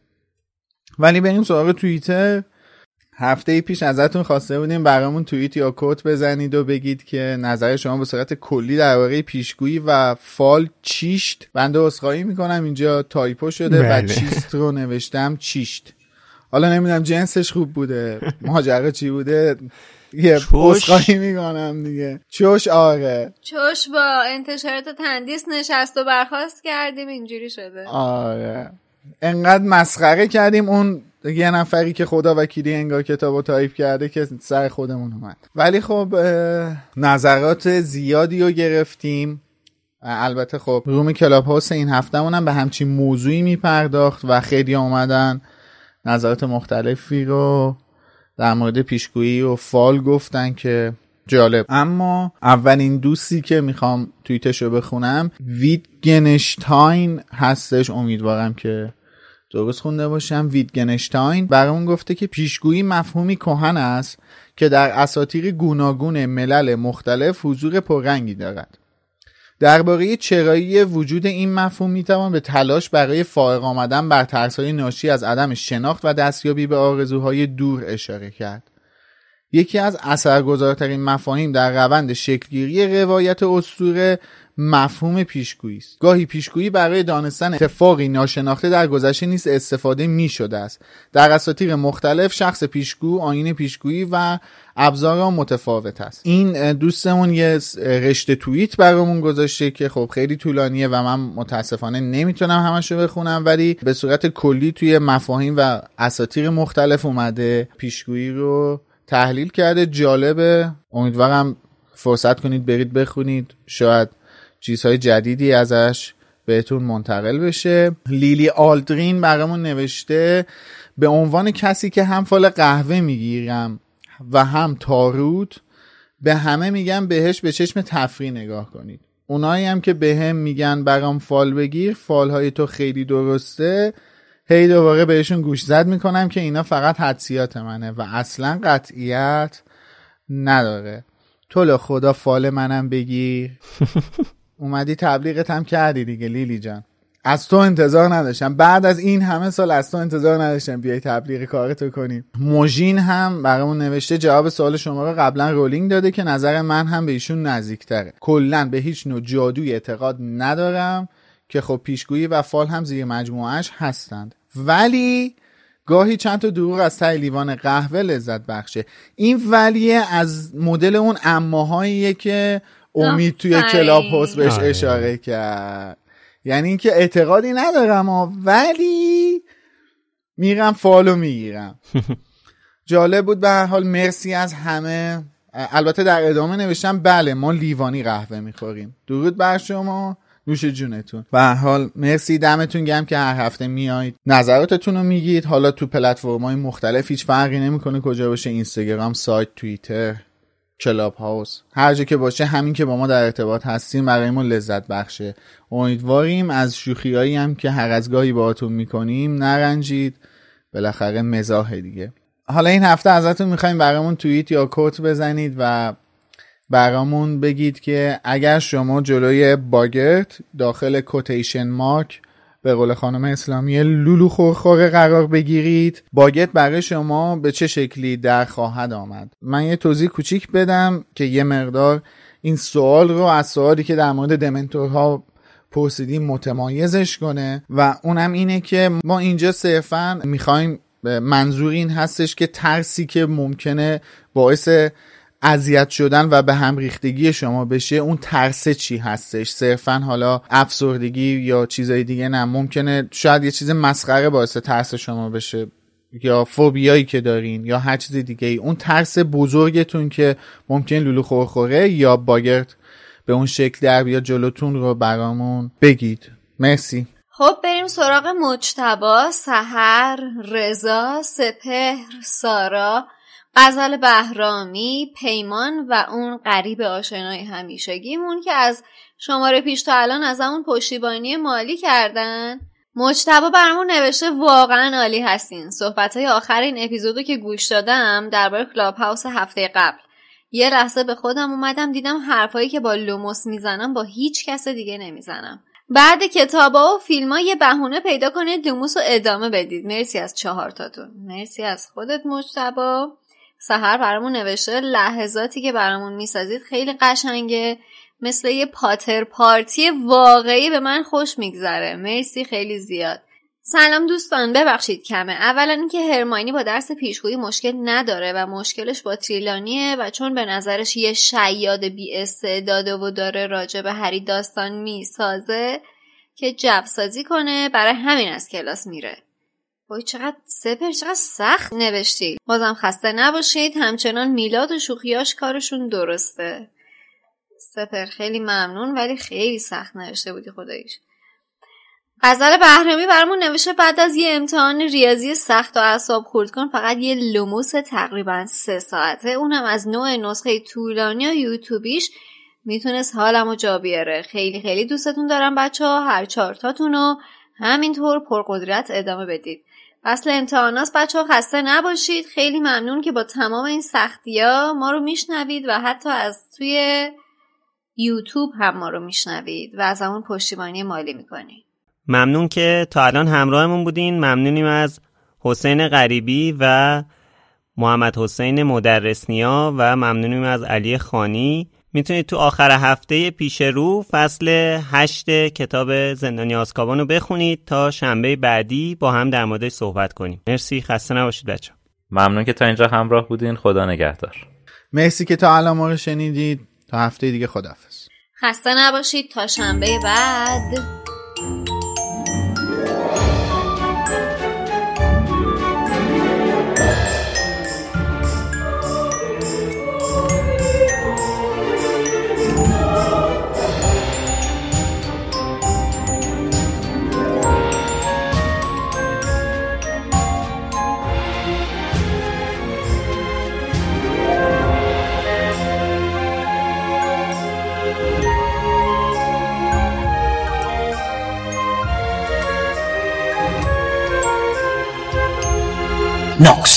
ولی بریم سراغ توییتر. هفته پیش ازتون خواسته بودیم برامون توییت یا quote بزنید و بگید که نظر شما به صورت کلی درباره پیشگویی و فال چیشت. بنده عذرخواهی می‌کنم. اینجا typo شده بله. و چیست رو نوشتم. چیشت. حالا نمی‌دونم جنسش خوب بوده. ماجرا چی بوده؟ یه عذرخواهی می‌کنم دیگه. چوش آره. چوش با انتشارات تندیس نشست و برخاست کردیم. اینجوری شده. آره. انقدر مسخره کردیم. اون یه نفری که خدا وکیلی انگار کتاب رو تایپ کرده که سر خودمون اومد. ولی خب نظرات زیادی رو گرفتیم. البته خب room کلاب هاوس این هفته هم به همچین موضوعی میپرداخت و خیلی آمدن نظرات مختلفی رو در مورد پیشگویی و فال گفتن که جالب. اما اولین دوستی که می‌خوام توییتش رو بخونم ویدگنشتاین هستش. امیدوارم که درست خونده باشم ویدگنشتاین برامون گفته که پیشگویی مفهومی کهن است که در اساطیر گوناگون ملل مختلف حضور پررنگی دارد. درباره چرایی وجود این مفهوم می‌توان به تلاش برای فائق آمدن بر ترسهای ناشی از عدم شناخت و دستیابی به آرزوهای دور اشاره کرد. یکی از اثرگذارترین مفاهیم در روند شکلگیری روایت اسطوره مفهوم پیشگویی است. گاهی پیشگویی برای دانستن اتفاقی ناشناخته در گذشته نیست استفاده می شده است. در اساطیر مختلف شخص پیشگو آین پیشگویی و ابزار متفاوت است. این دوستمون یه رشته توییت برامون گذاشته که خب خیلی طولانیه و من متاسفانه نمی‌تونم همشو بخونم ولی به صورت کلی توی مفاهیم و اساطیر مختلف اومده پیشگویی رو تحلیل کرده. جالبه. امیدوارم فرصت کنید برید بخونید. شاید چیزهای جدیدی ازش بهتون منتقل بشه. لیلی آلدرین برامون نوشته به عنوان کسی که هم فال قهوه می‌گیرم و هم تاروت به همه میگم بهش به چشم تفریح نگاه کنید. اونایی هم که به هم میگن برام فال بگیر فال های تو خیلی درسته هی دوباره بهشون گوش زد می‌کنم که اینا فقط حدسیات منه و اصلا قطعیت نداره. تو خدا فال منم بگیر. اومدی تبلیغت هم کردی دیگه لیلی جان. از تو انتظار نداشتم. بعد از این همه سال از تو انتظار نداشتم بیای تبلیغ کارتو کنی. موژین هم برامون نوشته جواب سوال شما رو قبلا رولینگ داده که نظر من هم به ایشون نزدیکتره. کلا به هیچ نوع جادوی اعتقاد ندارم که خب پیشگویی و فال هم زیر مجموعهش هستند. ولی گاهی چند تا دروغ از ته لیوان قهوه لذت بخشه. این ولیه از مدل اون اماهاییه که امید توی کلاب هست بهش. اشاره کرد. یعنی اینکه اعتقادی ندارم ولی میرم فالو می‌گیرم. جالب بود به هر حال مرسی از همه. البته در ادامه نوشتم بله ما لیوانی قهوه می‌خوریم. درود بر شما نوش جونتون. به هر حال مرسی دمتون گم که هر هفته میایید. نظراتتون رو میگید. حالا تو پلتفرم های مختلف هیچ فرقی نمی‌کنه کجا باشه. اینستاگرام سایت توییتر. کلاب هاوس هر جا که باشه همین که با ما در ارتباط هستیم برای ما لذت بخشه. امیدواریم از شوخیایی هم که هر از گاهی باهاتون می‌کنیم نرنجید. بالاخره مزاح دیگه. حالا این هفته ازتون می‌خوایم برامون توییت یا کوت بزنید و برامون بگید که اگر شما جلوی باگت داخل کوتیشن مارک به قول خانم اسلامی لولو خورخوره قرار بگیرید. باگت برای شما به چه شکلی در خواهد آمد؟ من یه توضیح کوچیک بدم که یه مقدار این سوال رو از سوالی که در مورد دمنتورها پرسیدیم متمایزش کنه و اونم اینه که ما اینجا صرفا می‌خوایم منظور این هستش که ترسی که ممکنه باعث اذیت شدن و به هم ریختگی شما بشه اون ترس چی هستش؟ صرفا حالا افسردگی یا چیزای دیگه نه. ممکنه شاید یه چیز مسخره باعث ترس شما بشه یا فوبیایی که دارین یا هر چیز دیگه ای اون ترس بزرگتون که ممکن لولو خورخوره یا باگرد به اون شکل در بیاد جلوتون رو برامون بگید. مرسی. خب بریم سراغ مجتبا سهر رضا سپهر سارا. غزل بهرامی پیمان و اون غریب آشنای همیشگیمون که از شماره پیش تا الان ازمون پشتیبانی مالی کردن. مجتبی برامون نوشته واقعا عالی هستین. صحبت های آخر این اپیزودو که گوش دادم درباره کلاب هاوس هفته قبل. یه لحظه به خودم اومدم دیدم حرفایی که با لوموس می‌زنم با هیچ کس دیگه نمی‌زنم. بعد کتابا و فیلم ها یه بهونه پیدا کنید لوموس رو ادامه بدید. مرسی از چهارتاتون مرسی از خودت مجتبا سهر برامون نوشته لحظاتی که برامون می‌سازید خیلی قشنگه. مثل یه پاتر پارتی واقعی به من خوش میگذره. مرسی خیلی زیاد. سلام دوستان ببخشید کمه. اولا اینکه هرماینی با درس پیشگویی مشکل نداره و مشکلش با تریلانیه و چون به نظرش یه شیاد بی استعداده و داره راجع به هری داستان می‌سازه که جبسازی کنه برای همین از کلاس میره. وای چقدر سپر چقدر سخت نوشتی. بازم خسته نباشید. همچنان میلاد و شوخیاش کارشون درسته. سپر خیلی ممنون ولی خیلی سخت نوشته بودی خداییش. غزل بهرمی برامون نوشته بعد از یه امتحان ریاضی سخت و اعصاب خورد کن فقط یه لوموس تقریبا سه ساعته. اونم از نوع نسخه طولانی و یوتیوبیش می‌تونست حالمو جا بیاره. خیلی خیلی دوستتون دارم بچه ها هر چارتاتون رو همینطور پرقدرت ادامه بدید. فصل امتحانات بچه ها خسته نباشید. خیلی ممنون که با تمام این سختی ها ما رو میشنوید و حتی از توی یوتیوب هم ما رو میشنوید و از همون پشتیبانی مالی می‌کنید. ممنون که تا الان همراهمون بودین. ممنونیم از حسین غریبی و محمد حسین مدرسنیا و ممنونیم از علی خانی. می‌تونید تو آخر هفته پیش رو فصل هشت کتاب زندانی آسکابان رو بخونید تا شنبه بعدی با هم در موردش صحبت کنیم. مرسی خسته نباشید بچه ممنون که تا اینجا همراه بودین. خدا نگهدار. مرسی که تا الان ما رو شنیدید. تا هفته دیگه خداحافظ. خسته نباشید. تا شنبه بعد. Knox